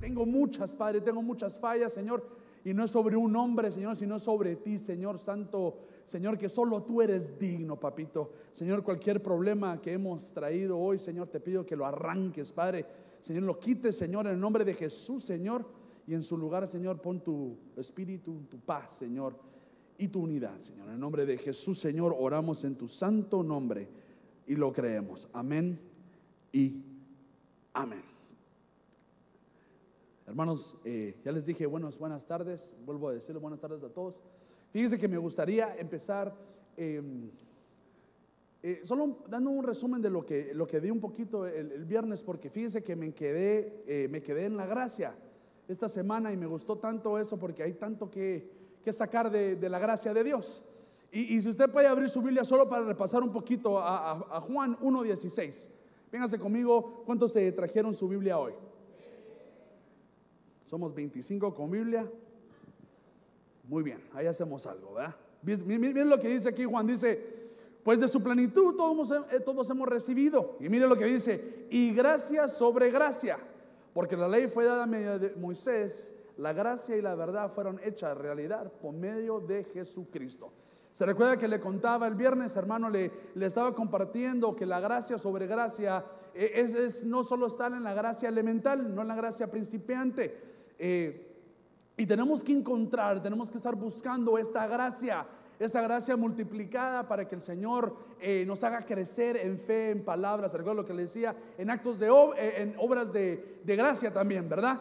tengo muchas, Padre, tengo muchas fallas, Señor. Y no es sobre un hombre, Señor, sino sobre ti, Señor Santo, Señor, que solo tú eres digno, papito. Señor, cualquier problema que hemos traído hoy, Señor, te pido que lo arranques, Padre. Señor, lo quites, Señor, en el nombre de Jesús, Señor. Y en su lugar, Señor, pon tu espíritu, tu paz, Señor, y tu unidad, Señor. En el nombre de Jesús, Señor, oramos en tu santo nombre y lo creemos. Amén y amén. Hermanos, eh, ya les dije buenas, buenas tardes. Vuelvo a decirles buenas tardes a todos. Fíjense que me gustaría empezar em, eh, solo dando un resumen de lo que, lo que di un poquito el, viernes, porque fíjense que me quedé, eh, me quedé en la gracia esta semana y me gustó tanto eso porque hay tanto que, que sacar de, la gracia de Dios. Y, si usted puede abrir su Biblia solo para repasar un poquito a, a, a Juan 1.16. Véngase conmigo, ¿cuántos se trajeron su Biblia hoy? Somos 25 con Biblia. Muy bien, ahí hacemos algo, ¿verdad? Miren lo que dice aquí Juan, dice, pues de su plenitud todos, eh, hemos recibido. Y mire lo que dice, y gracia sobre gracia, porque la ley fue dada a medio de Moisés, la gracia y la verdad fueron hechas realidad por medio de Jesucristo. Se recuerda que le contaba el viernes, hermano, le, le estaba compartiendo que la gracia sobre gracia eh, es, no solo estar en la gracia elemental, no en la gracia principiante. Eh, y tenemos que encontrar, tenemos que estar buscando esta gracia esta gracia multiplicada para que el Señor eh, nos haga crecer en fe, en palabras, recuerdo lo que le decía, en actos de eh, en obras de, gracia también, ¿verdad?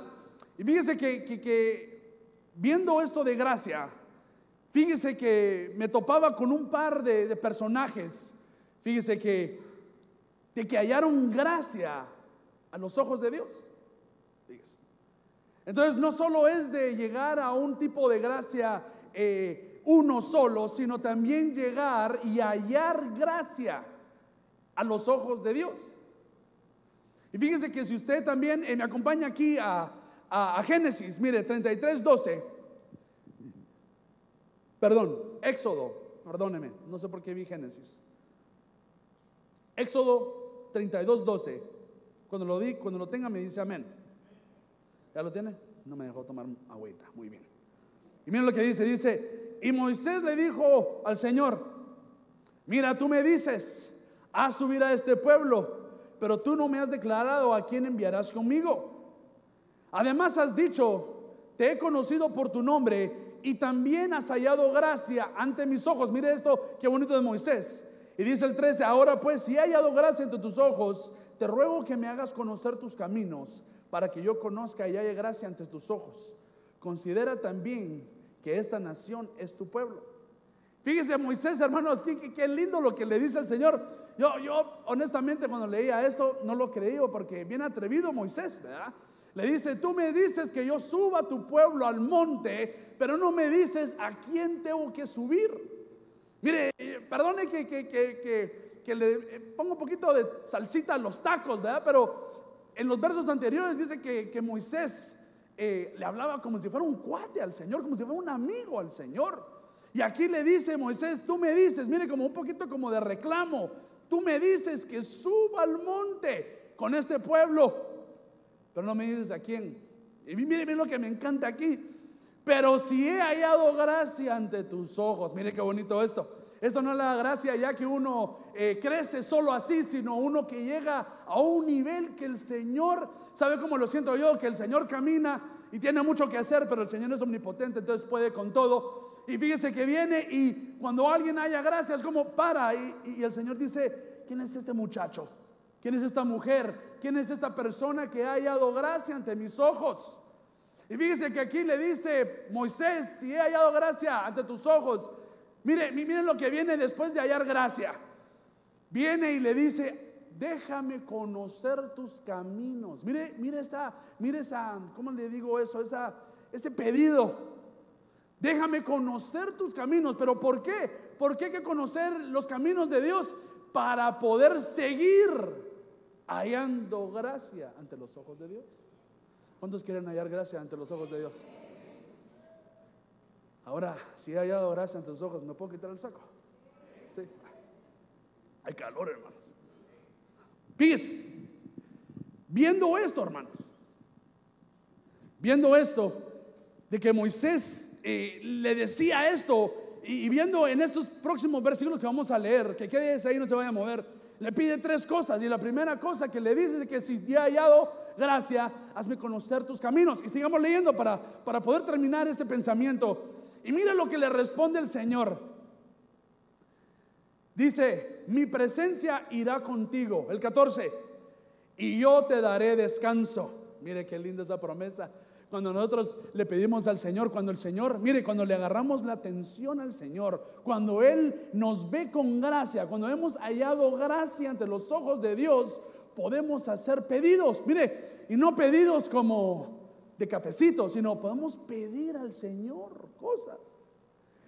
Y fíjese que, viendo esto de gracia, fíjese que me topaba con un par de, personajes, fíjese que, de que hallaron gracia a los ojos de Dios. Entonces no solo es de llegar a un tipo de gracia eh, uno solo, sino también llegar y hallar gracia a los ojos de Dios. Y fíjese que si usted también eh, me acompaña aquí a, Génesis, mire, 33, 12, perdón, Éxodo, perdóneme, no sé por qué vi Génesis. Éxodo 32, 12. Cuando lo di, cuando lo tenga, me dice amén. ¿Ya lo tiene? No me dejó tomar agüita. Muy bien. Y miren lo que dice, dice, y Moisés le dijo al Señor, mira, tú me dices, haz subir a este pueblo, pero tú no me has declarado a quién enviarás conmigo. Además has dicho, te he conocido por tu nombre y también has hallado gracia ante mis ojos. Mire esto, qué bonito de Moisés. Y dice el 13, ahora pues, si he hallado gracia ante tus ojos, te ruego que me hagas conocer tus caminos para que yo conozca y haya gracia ante tus ojos. Considera también que esta nación es tu pueblo. Fíjese Moisés, hermanos, qué, lindo lo que le dice el Señor. Yo, yo honestamente cuando leía esto no lo creí porque bien atrevido Moisés, ¿verdad? Le dice, tú me dices que yo suba a tu pueblo al monte, pero no me dices a quién tengo que subir. Mire, perdone que, que, que, que le pongo un poquito de salsita a los tacos, ¿verdad? Pero en los versos anteriores dice que, Moisés eh, le hablaba como si fuera un cuate al Señor, como si fuera un amigo al Señor. Y aquí le dice Moisés, tú me dices, mire como un poquito como de reclamo, tú me dices que suba al monte con este pueblo, pero no me dices a quién. Y mire, mire lo que me encanta aquí. Pero si he hallado gracia ante tus ojos, mire qué bonito esto. Eso no es la gracia ya que uno eh, crece solo así, sino uno que llega a un nivel que el Señor, ¿sabe cómo lo siento yo? Que el Señor camina y tiene mucho que hacer, pero el Señor es omnipotente, entonces puede con todo. Y fíjese que viene y cuando alguien haya gracia es como para y, y el Señor dice, ¿quién es este muchacho? ¿Quién es esta mujer? ¿Quién es esta persona que ha hallado gracia ante mis ojos? Y fíjese que aquí le dice Moisés, si he hallado gracia ante tus ojos, Mire, miren lo que viene después de hallar gracia. Viene y le dice, déjame conocer tus caminos. Mire, mire esa, mire esa, ¿cómo le digo eso? Esa, ese pedido. Déjame conocer tus caminos. ¿Pero por qué? ¿Por qué hay que conocer los caminos de Dios? Para poder seguir hallando gracia ante los ojos de Dios. ¿Cuántos quieren hallar gracia ante los ojos de Dios? Ahora, si he hallado gracia en tus ojos, ¿me puedo quitar el saco? Sí. Hay calor, hermanos. Fíjense, viendo esto, hermanos, viendo esto, de que Moisés eh, le decía esto, y, viendo en estos próximos versículos que vamos a leer, que quede ahí, no se vaya a mover, le pide tres cosas. Y la primera cosa que le dice es que si te ha hallado gracia, hazme conocer tus caminos. Y sigamos leyendo para, para poder terminar este pensamiento. Y mira lo que le responde el Señor. Dice, mi presencia irá contigo. El 14, y yo te daré descanso. Mire qué linda esa promesa. Cuando nosotros le pedimos al Señor, cuando el Señor, mire, cuando le agarramos la atención al Señor, cuando Él nos ve con gracia, cuando hemos hallado gracia ante los ojos de Dios, podemos hacer pedidos. Mire, y no pedidos como de cafecito, sino podemos pedir al Señor cosas.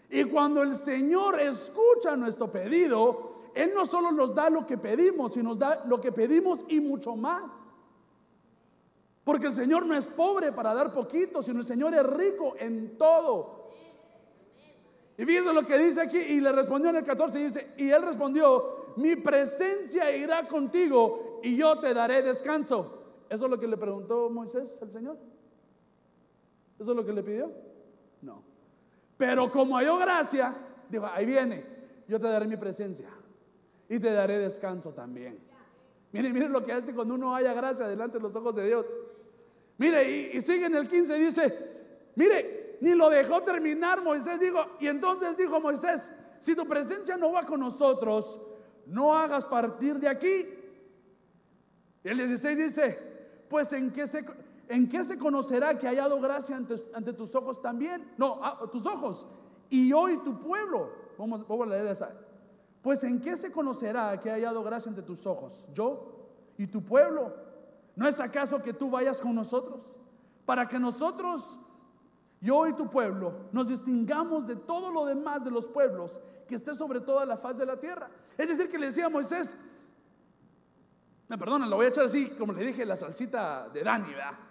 Y cuando el Señor escucha nuestro pedido, Él no solo nos da lo que pedimos, sino nos da lo que pedimos y mucho más. Porque el Señor no es pobre para dar poquito, sino el Señor es rico en todo. Y fíjense lo que dice aquí, y le respondió en el 14, dice, y él respondió, mi presencia irá contigo y yo te daré descanso. ¿Eso es lo que le preguntó Moisés al Señor? ¿Eso es lo que le pidió? No. Pero como halló gracia, dijo, ahí viene, yo te daré mi presencia y te daré descanso también. Miren, miren lo que hace cuando uno haya gracia delante de los ojos de Dios. Mire, y, sigue en el 15 dice, mire, ni lo dejó terminar Moisés, dijo, y entonces dijo Moisés, si tu presencia no va con nosotros, no hagas partir de aquí. Y el 16 dice, pues en qué se, en qué se conocerá que ha hallado gracia ante, tus ojos también, no, ah, tus ojos, y hoy tu pueblo, vamos, vamos a leer esa, pues en qué se conocerá que ha hallado gracia ante tus ojos, yo y tu pueblo. ¿No es acaso que tú vayas con nosotros? Para que nosotros, yo y tu pueblo, nos distingamos de todo lo demás de los pueblos que esté sobre toda la faz de la tierra. Es decir, que le decía a Moisés, me perdonan, lo voy a echar así, como le dije, la salsita de Dani, ¿verdad?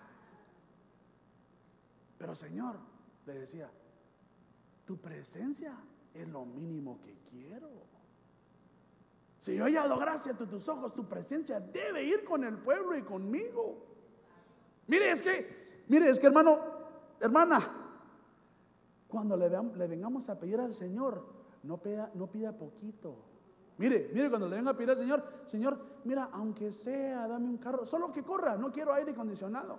Pero Señor, le decía, tu presencia es lo mínimo que quiero. Si yo he hallado gracia ante tus ojos, tu presencia debe ir con el pueblo y conmigo. Mire, es que, mire, es que hermano, hermana, cuando le, le vengamos a pedir al Señor, no pida, no pida poquito. Mire, mire, cuando le venga a pedir al Señor, Señor, mira, aunque sea, dame un carro, solo que corra, no quiero aire acondicionado.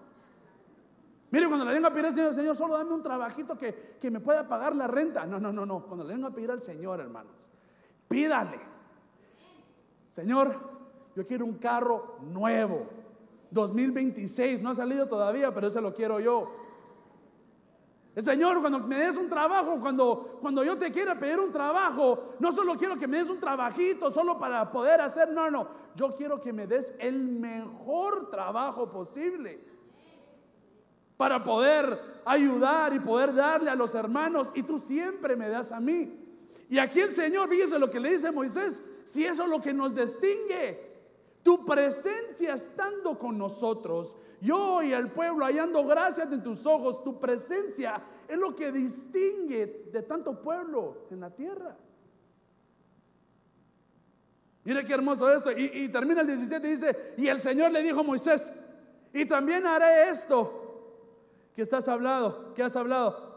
Mire, cuando le venga a pedir al Señor, Señor, solo dame un trabajito que, que me pueda pagar la renta. No, no, no, no. Cuando le venga a pedir al Señor, hermanos, pídale. Señor, yo quiero un carro nuevo. 2026, no ha salido todavía, pero ese lo quiero yo. El Señor, cuando me des un trabajo, cuando, cuando yo te quiera pedir un trabajo, no solo quiero que me des un trabajito solo para poder hacer, no, no, yo quiero que me des el mejor trabajo posible para poder ayudar y poder darle a los hermanos y tú siempre me das a mí. Y aquí el Señor, fíjese lo que le dice Moisés, si eso es lo que nos distingue. Tu presencia estando con nosotros, yo y el pueblo hallando gracias en tus ojos, tu presencia es lo que distingue de tanto pueblo en la tierra. Mire qué hermoso esto. Y, termina el 17 y dice, y el Señor le dijo a Moisés, y también haré esto que estás hablado, que has hablado,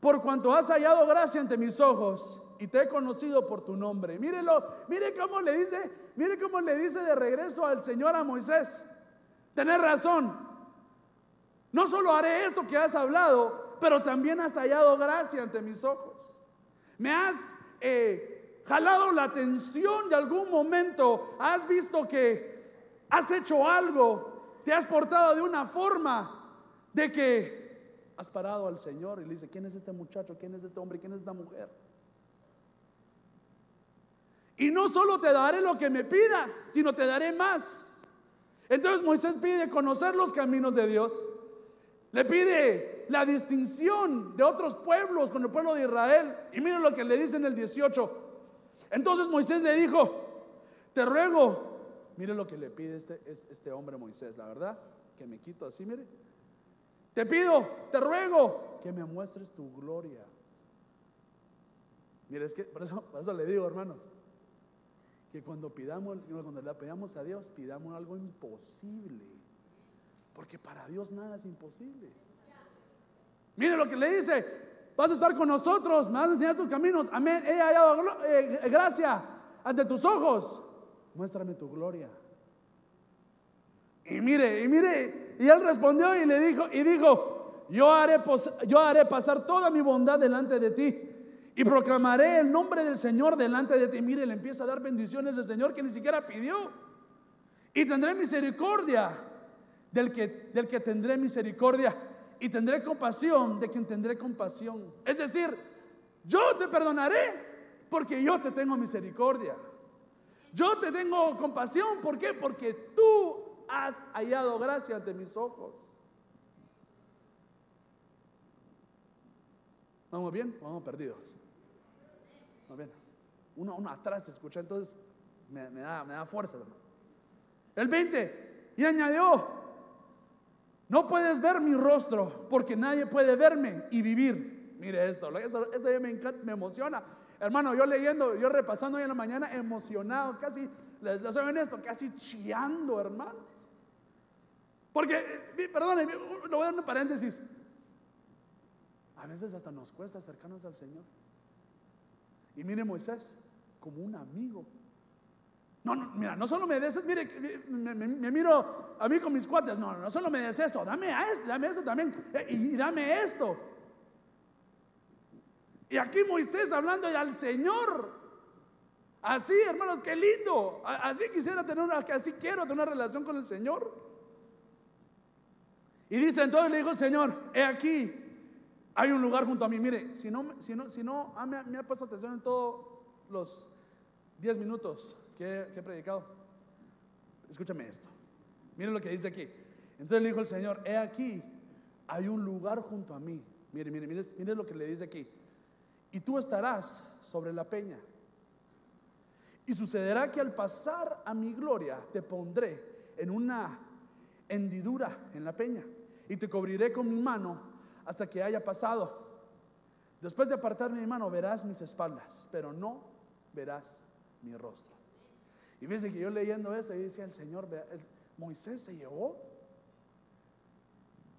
por cuanto has hallado gracia ante mis ojos y te he conocido por tu nombre. Mírelo, mire cómo le dice, mire cómo le dice de regreso al Señor a Moisés. Tenés razón. No solo haré esto que has hablado, pero también has hallado gracia ante mis ojos. Me has eh, jalado la atención de algún momento. Has visto que has hecho algo. Te has portado de una forma de que has parado al Señor y le dice, ¿quién es este muchacho? ¿Quién es este hombre? ¿Quién es esta mujer? Y no solo te daré lo que me pidas, sino te daré más. Entonces Moisés pide conocer los caminos de Dios. Le pide la distinción de otros pueblos con el pueblo de Israel. Y miren lo que le dice en el 18. Entonces Moisés le dijo, te ruego, mire lo que le pide este, este hombre Moisés, la verdad, que me quito así, mire. Te pido, te ruego que me muestres tu gloria. Mire, es que por eso, por eso le digo, hermanos, que cuando pidamos, cuando le pedamos a Dios, pidamos algo imposible. Porque para Dios nada es imposible. Mire lo que le dice, vas a estar con nosotros, me vas a enseñar tus caminos. Amén. He hallado eh, gracia ante tus ojos. Muéstrame tu gloria. Y mire, y mire, y él respondió y le dijo, y dijo, yo haré, yo haré pasar toda mi bondad delante de ti y proclamaré el nombre del Señor delante de ti. Mire, le empieza a dar bendiciones al Señor que ni siquiera pidió. Y tendré misericordia del que, del que tendré misericordia. Y tendré compasión de quien tendré compasión. Es decir, yo te perdonaré porque yo te tengo misericordia. Yo te tengo compasión. ¿Por qué? Porque tú has hallado gracia ante mis ojos. ¿Vamos bien? ¿Vamos perdidos? Uno, uno atrás escucha, entonces me, da, me da fuerza. El 20, y añadió, no puedes ver mi rostro porque nadie puede verme y vivir. Mire esto, esto, me, encanta, me emociona. Hermano, yo leyendo, yo repasando hoy en la mañana, emocionado, casi, les, les soy esto, casi chillando, hermano. Porque, eh, perdón, lo voy a dar un paréntesis. A veces hasta nos cuesta acercarnos al Señor. Y mire Moisés, como un amigo. No, no, mira, no solo me des, mire, me, miro a mí con mis cuates, no, no solo me des eso, dame a esto, dame eso también, eh, y, dame esto. Y aquí Moisés hablando al Señor. Así, hermanos, qué lindo. Así quisiera tener una, así quiero tener una relación con el Señor. Y dice entonces le dijo el Señor, he aquí, hay un lugar junto a mí. Mire, si no, si no, si no ah, me, ha puesto atención en todos los 10 minutos que, he predicado. Escúchame esto. Mire lo que dice aquí. Entonces le dijo el Señor, he aquí, hay un lugar junto a mí. Mire, mire, mire, mire lo que le dice aquí. Y tú estarás sobre la peña. Y sucederá que al pasar a mi gloria te pondré en una hendidura en la peña y te cubriré con mi mano hasta que haya pasado. Después de apartarme mi mano, verás mis espaldas, pero no verás mi rostro. Y fíjense que yo leyendo eso, y decía el Señor, Moisés se llevó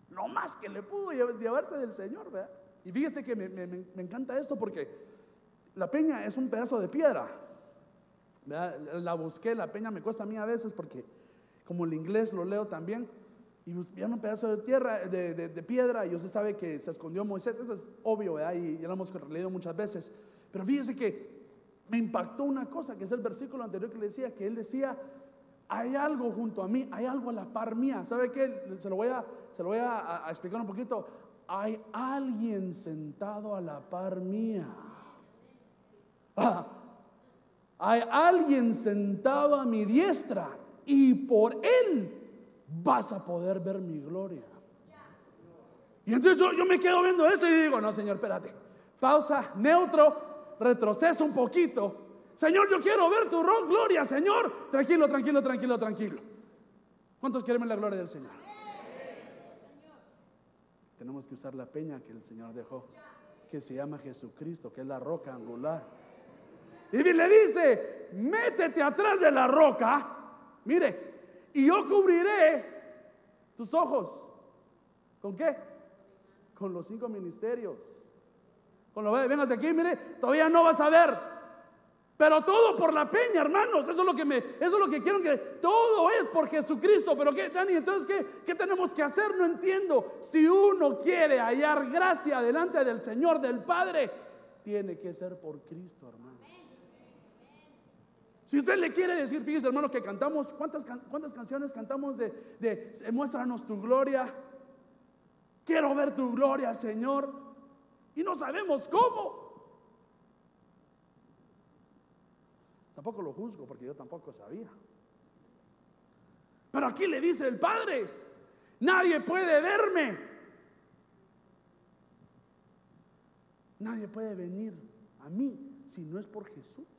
lo más que le pudo llevarse del Señor, ¿verdad? Y fíjese que me, me, encanta esto porque la peña es un pedazo de piedra. La busqué, la peña me cuesta a mí a veces porque como el inglés lo leo también, y vieron un pedazo de tierra, de, piedra, y usted sabe que se escondió Moisés, eso es obvio, y ya lo hemos leído muchas veces. Pero fíjese que me impactó una cosa, que es el versículo anterior que le decía, que él decía, hay algo junto a mí, hay algo a la par mía. ¿Sabe qué? Se lo voy a, se lo voy a, explicar un poquito. Hay alguien sentado a la par mía. Hay alguien sentado a mi diestra y por él vas a poder ver mi gloria. Y entonces yo, me quedo viendo esto y digo, no, Señor, espérate. Pausa, neutro, retroceso un poquito. Señor, yo quiero ver tu gloria, Señor. Tranquilo, tranquilo, tranquilo, tranquilo. ¿Cuántos quieren ver la gloria del Señor? Tenemos que usar la peña que el Señor dejó, que se llama Jesucristo, que es la roca angular. Y le dice, métete atrás de la roca. Mire, y yo cubriré tus ojos. ¿Con qué? Con los cinco ministerios. Con lo vengas aquí, mire, todavía no vas a ver. Pero todo por la peña, hermanos. Eso es lo que me, eso es lo que quiero que todo es por Jesucristo. Pero qué, Dani, entonces ¿qué, qué tenemos que hacer? No entiendo. Si uno quiere hallar gracia delante del Señor, del Padre, tiene que ser por Cristo, hermano. Si usted le quiere decir, fíjese hermano, que cantamos, ¿cuántas, cuántas canciones cantamos de, de muéstranos tu gloria? Quiero ver tu gloria, Señor. Y no sabemos cómo. Tampoco lo juzgo porque yo tampoco sabía. Pero aquí le dice el Padre, nadie puede verme. Nadie puede venir a mí si no es por Jesús.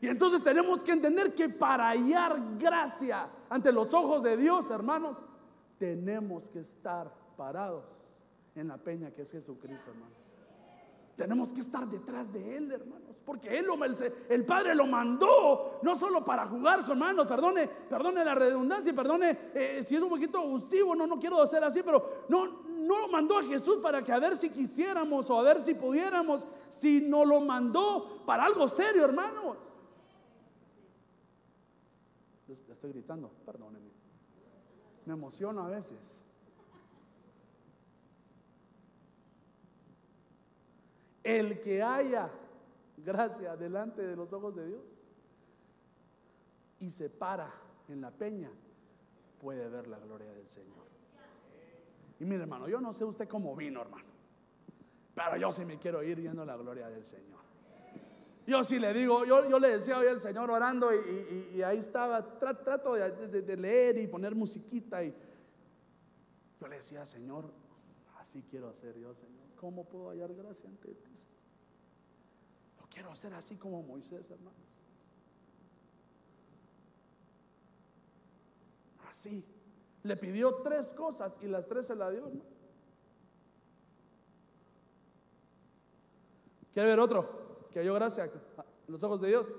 Y entonces tenemos que entender que para hallar gracia ante los ojos de Dios, hermanos, tenemos que estar parados en la peña que es Jesucristo, hermanos. Tenemos que estar detrás de Él, hermanos, porque Él, el, Padre lo mandó, no solo para jugar con hermanos, perdone, perdone la redundancia, perdone eh, si es un poquito abusivo, no, no quiero hacer así, pero no, no lo mandó a Jesús para que a ver si quisiéramos o a ver si pudiéramos, sino lo mandó para algo serio, hermanos. Le estoy gritando, perdónenme. Me emociono a veces. El que haya gracia delante de los ojos de Dios y se para en la peña, puede ver la gloria del Señor. Y mire, hermano, yo no sé usted cómo vino, hermano, pero yo sí me quiero ir viendo la gloria del Señor. Yo sí le digo, yo, yo le decía hoy al Señor orando y, ahí estaba, trato de, leer y poner musiquita y yo le decía, Señor, así quiero hacer yo, Señor. ¿Cómo puedo hallar gracia ante ti? Lo quiero hacer así como Moisés, hermanos. Así. Le pidió tres cosas y las tres se la dio, ¿no? ¿Quiere ver otro? Que halló gracia en los ojos de Dios.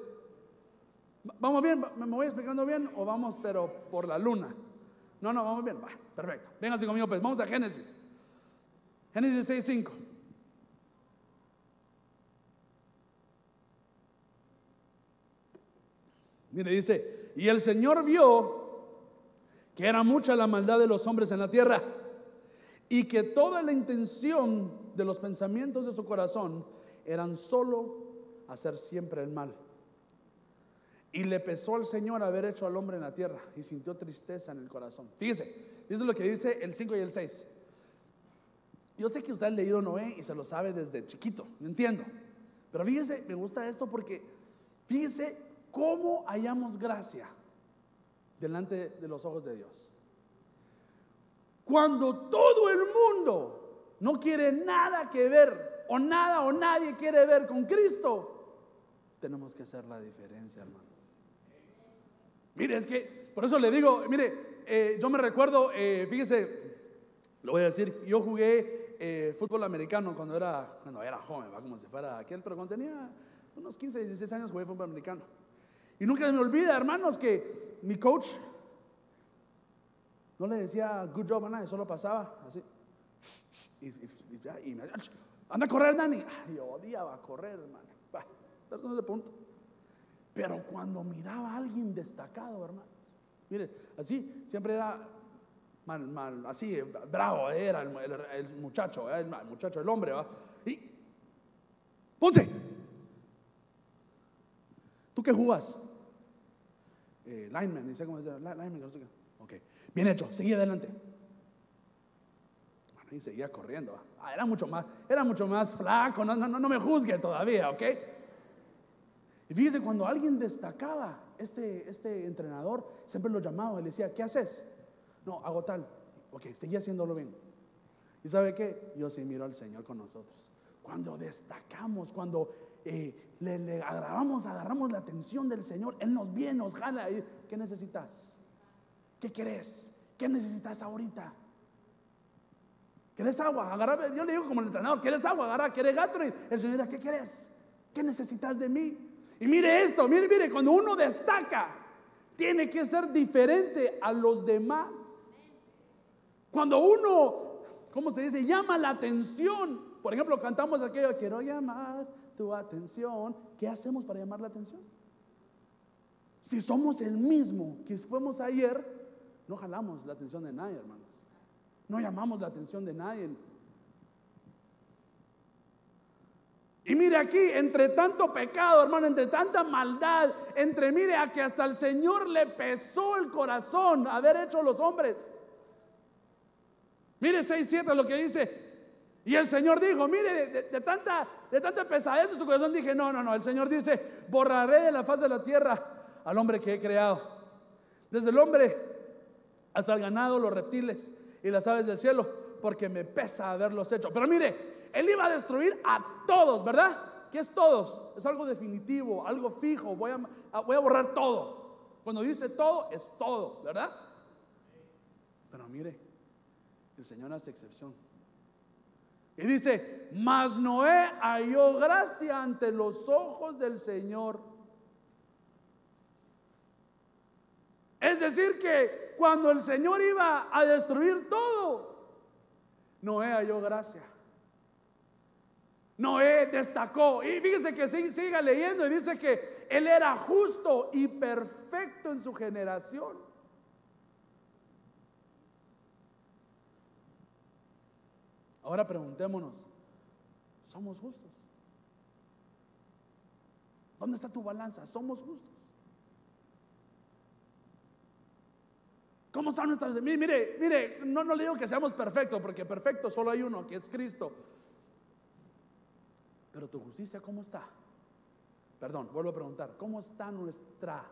¿Vamos bien? ¿Me voy explicando bien o vamos pero por la luna? No, no, vamos bien. perfecto. Vénganse conmigo, pues. Vamos a Génesis. Génesis 6.5. Mire, dice, y el Señor vio que era mucha la maldad de los hombres en la tierra y que toda la intención de los pensamientos de su corazón eran solo hacer siempre el mal. Y le pesó al Señor haber hecho al hombre en la tierra y sintió tristeza en el corazón. Fíjese, eso es lo que dice el 5 y el 6. Yo sé que usted ha leído Noé y se lo sabe desde chiquito, no entiendo. Pero fíjese, me gusta esto porque fíjese cómo hallamos gracia delante de los ojos de Dios. Cuando todo el mundo no quiere nada que ver o nada o nadie quiere ver con Cristo, tenemos que hacer la diferencia, hermanos. Mire, es que, por eso le digo, mire, eh, yo me recuerdo, eh, fíjese, lo voy a decir, yo jugué eh, fútbol americano cuando era, cuando era joven, ¿va? como si fuera aquel, pero cuando tenía unos 15, 16 años jugué fútbol americano. Y nunca se me olvida, hermanos, que mi coach no le decía good job a nadie, solo pasaba así. Y, me anda a correr, Dani. yo odiaba correr, hermano. No. Pero cuando miraba a alguien destacado, hermano, mire, así siempre era mal, mal, así, bravo era el, muchacho, el, muchacho, el hombre, ¿va? Y, Ponce, ¿tú qué jugas? Eh, lineman, dice cómo se llama, lineman, no sé qué. Ok, bien hecho, seguí adelante. Y seguía corriendo. Ah, era mucho más, era mucho más flaco, no, no, no me juzgue todavía, ¿ok? Y fíjese, cuando alguien destacaba, este, este entrenador siempre lo llamaba y le decía, ¿qué haces? No, hago tal. Ok, seguí haciéndolo bien. ¿Y sabe qué? Yo sí miro al Señor con nosotros. Cuando destacamos, cuando eh, le, agarramos, agarramos la atención del Señor, Él nos viene, nos jala. ¿Qué necesitas? ¿Qué querés? ¿Qué necesitas ahorita? ¿Quieres agua? Agarra, yo le digo como el entrenador, ¿quieres agua? Agarra, ¿quieres gato? el Señor dirá, ¿qué quieres? ¿Qué necesitas de mí? Y mire esto, mire, mire, cuando uno destaca, tiene que ser diferente a los demás. Cuando uno, ¿cómo se dice? Llama la atención. Por ejemplo, cantamos aquello, quiero llamar tu atención. ¿Qué hacemos para llamar la atención? Si somos el mismo que fuimos ayer, no jalamos la atención de nadie, hermanos. No llamamos la atención de nadie. Y mire aquí, entre tanto pecado, hermano, entre tanta maldad, entre mire a que hasta el Señor le pesó el corazón haber hecho los hombres. Mire 6.7 lo que dice. Y el Señor dijo, mire, de, tanta, de tanta pesadez de su corazón dije, no, no, no. El Señor dice, borraré de la faz de la tierra al hombre que he creado. Desde el hombre hasta el ganado, los reptiles y las aves del cielo, porque me pesa haberlos hecho. Pero mire, Él iba a destruir a todos, ¿verdad? ¿Qué es todos? Es algo definitivo, algo fijo. Voy a, voy a borrar todo. Cuando dice todo, es todo, ¿verdad? Pero mire, el Señor hace excepción. Y dice, mas Noé halló gracia ante los ojos del Señor. Es decir, que cuando el Señor iba a destruir todo, Noé halló gracia. Noé destacó. Y fíjese que siga leyendo y dice que él era justo y perfecto en su generación. Ahora preguntémonos, ¿somos justos? ¿Dónde está tu balanza? ¿Somos justos? ¿Cómo están nuestras... Mire, mire, no, no le digo que seamos perfectos, porque perfecto solo hay uno, que es Cristo. Pero tu justicia, ¿cómo está? Perdón, vuelvo a preguntar, ¿cómo está nuestra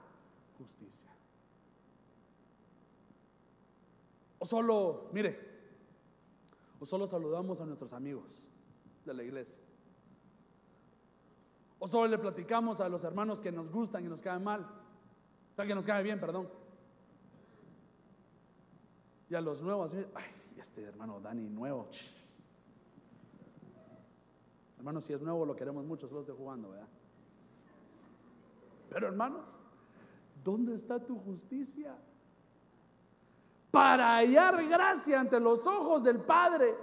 justicia? O solo, mire, o solo saludamos a nuestros amigos de la iglesia. O solo le platicamos a los hermanos que nos gustan y nos caen mal. que nos cae bien, perdón. Y a los nuevos, ay, este hermano Dani nuevo. Hermano, si es nuevo lo queremos mucho, solo estoy jugando, ¿verdad? Pero hermanos, ¿dónde está tu justicia? Para hallar gracia ante los ojos del Padre,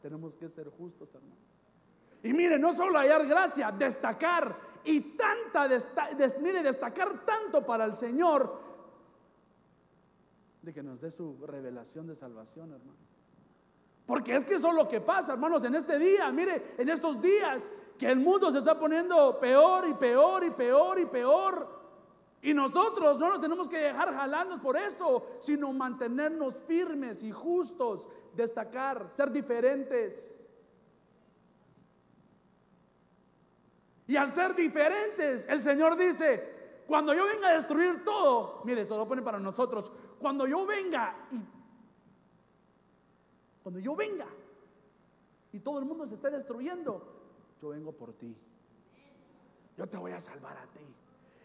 tenemos que ser justos, hermano. Y mire, no solo hallar gracia, destacar y tanta, mire, destacar tanto para el Señor, de que nos dé su revelación de salvación, hermano. Porque es que eso es lo que pasa, hermanos, en este día, mire, en estos días que el mundo se está poniendo peor y peor y peor y peor. Y nosotros no nos tenemos que dejar jalando por eso, sino mantenernos firmes y justos, destacar, ser diferentes. Y al ser diferentes, el Señor dice, cuando yo venga a destruir todo, mire, eso lo pone para nosotros, cuando yo venga y cuando yo venga y todo el mundo se esté destruyendo, yo vengo por ti. Yo te voy a salvar a ti.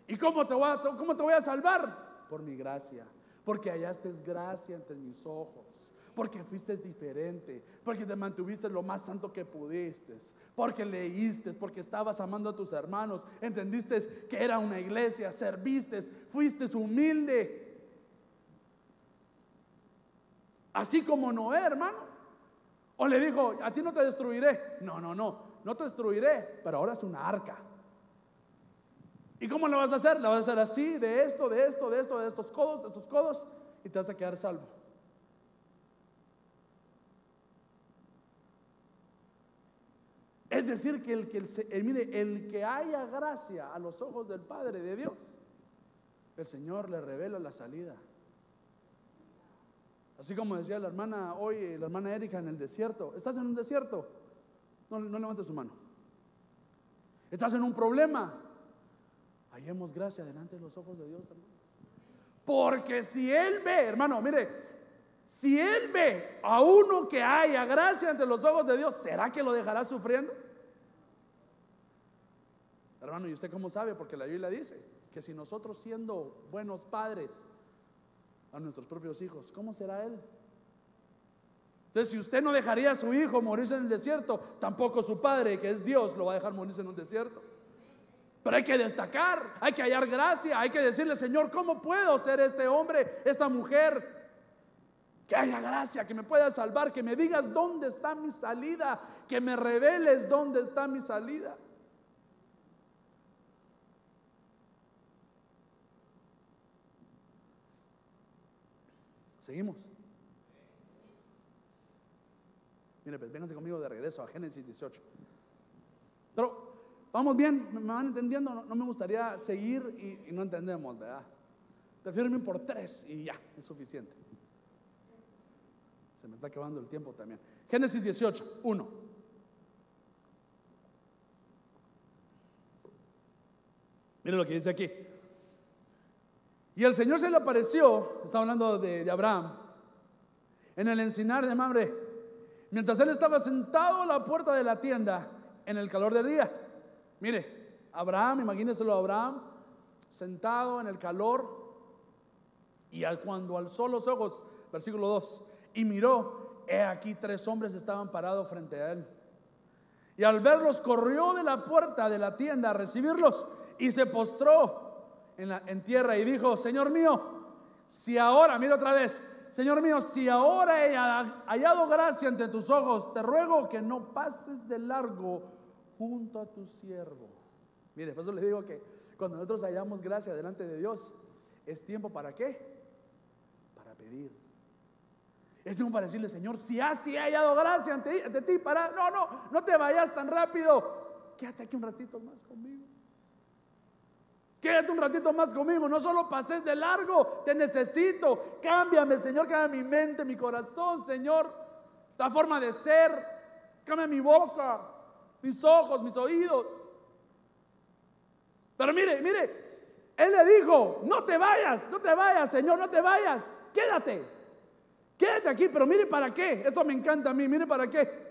¿Y cómo te voy a, cómo te voy a salvar? Por mi gracia. Porque hallaste gracia ante mis ojos. Porque fuiste diferente. Porque te mantuviste lo más santo que pudiste. Porque leíste. Porque estabas amando a tus hermanos. Entendiste que era una iglesia. Serviste. Fuiste humilde. Así como Noé, hermano. O le dijo, a ti no te destruiré. No, no, no, no te destruiré, pero ahora es una arca. ¿Y cómo lo vas a hacer? La vas a hacer así, de esto, de esto, de esto, de estos codos, de estos codos, y te vas a quedar salvo. Es decir, que el que, el, mire, el que haya gracia a los ojos del Padre de Dios, el Señor le revela la salida. Así como decía la hermana hoy, la hermana Erika en el desierto. ¿Estás en un desierto? No, levantes su mano. ¿Estás en un problema? Hallemos gracia delante de los ojos de Dios, hermano. Porque si Él ve, hermano, mire, si Él ve a uno que haya gracia ante los ojos de Dios, ¿será que lo dejará sufriendo? Hermano, ¿y usted cómo sabe? Porque la Biblia dice que si nosotros siendo buenos padres, a nuestros propios hijos, ¿cómo será Él? Entonces, si usted no dejaría a su hijo morirse en el desierto, tampoco su padre, que es Dios, lo va a dejar morirse en un desierto. Pero hay que destacar, hay que hallar gracia, hay que decirle, Señor, ¿cómo puedo ser este hombre, esta mujer? Que haya gracia, que me pueda salvar, que me digas dónde está mi salida, que me reveles dónde está mi salida. Seguimos. Mire, pues vénganse conmigo de regreso a Génesis 18. Pero vamos bien, me van entendiendo. No, me gustaría seguir y, no entendemos, ¿verdad? Prefiero irme por tres y ya, es suficiente. Se me está acabando el tiempo también. Génesis 18, 1. Mire lo que dice aquí. Y el Señor se le apareció, está hablando de, Abraham, en el encinar de Mamre, mientras él estaba sentado a la puerta de la tienda en el calor del día. Mire, Abraham, imagínenselo a Abraham, sentado en el calor, y al, cuando alzó los ojos, versículo 2, y miró, he aquí tres hombres estaban parados frente a él. Y al verlos corrió de la puerta de la tienda a recibirlos y se postró en, tierra y dijo, Señor mío, si ahora, mira otra vez, Señor mío, si ahora he hallado gracia ante tus ojos, te ruego que no pases de largo junto a tu siervo. Mire, por eso le digo que cuando nosotros hallamos gracia delante de Dios, es tiempo para qué? Para pedir. Es tiempo para decirle, Señor, si así he hallado gracia ante, ante ti, para, no, no, no te vayas tan rápido. Quédate aquí un ratito más conmigo. Quédate un ratito más conmigo, no solo pases de largo, te necesito. Cámbiame, Señor, cambia mi mente, mi corazón, Señor, la forma de ser, cambia mi boca, mis ojos, mis oídos. Pero mire, mire, él le dijo, no te vayas, no te vayas, Señor, no te vayas, quédate, quédate aquí, pero mire para qué, esto me encanta a mí, mire para qué.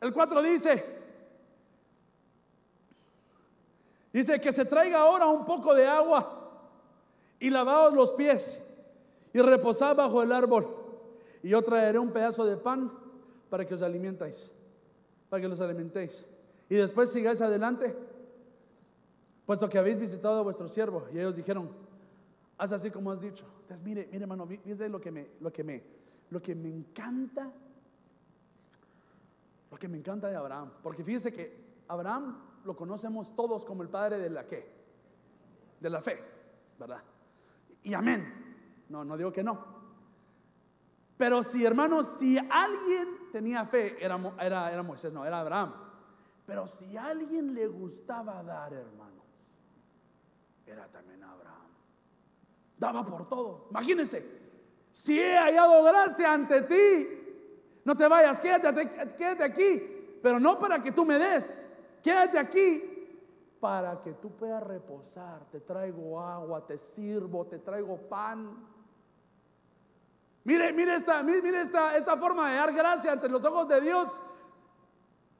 El 4 dice, Dice que se traiga ahora un poco de agua y lavaos los pies y reposad bajo el árbol. Y yo traeré un pedazo de pan para que os alimentéis, para que los alimentéis. Y después sigáis adelante, puesto que habéis visitado a vuestro siervo. Y ellos dijeron, haz así como has dicho. Entonces, mire, mire, hermano, fíjese lo que me, lo que me, lo que me encanta, lo que me encanta de Abraham. Porque fíjese que Abraham lo conocemos todos como el padre de la qué? De la fe, ¿verdad? Y amén. No, no digo que no. Pero si, hermanos, si alguien tenía fe, era, Moisés, no, era Abraham. Pero si alguien le gustaba dar, hermanos, era también Abraham. Daba por todo. Imagínense, si he hallado gracia ante ti, no te vayas, quédate aquí, pero no para que tú me des, quédate aquí para que tú puedas reposar. Te traigo agua, te sirvo, te traigo pan. Mire, mire esta, mire esta, esta forma de dar gracia ante los ojos de Dios.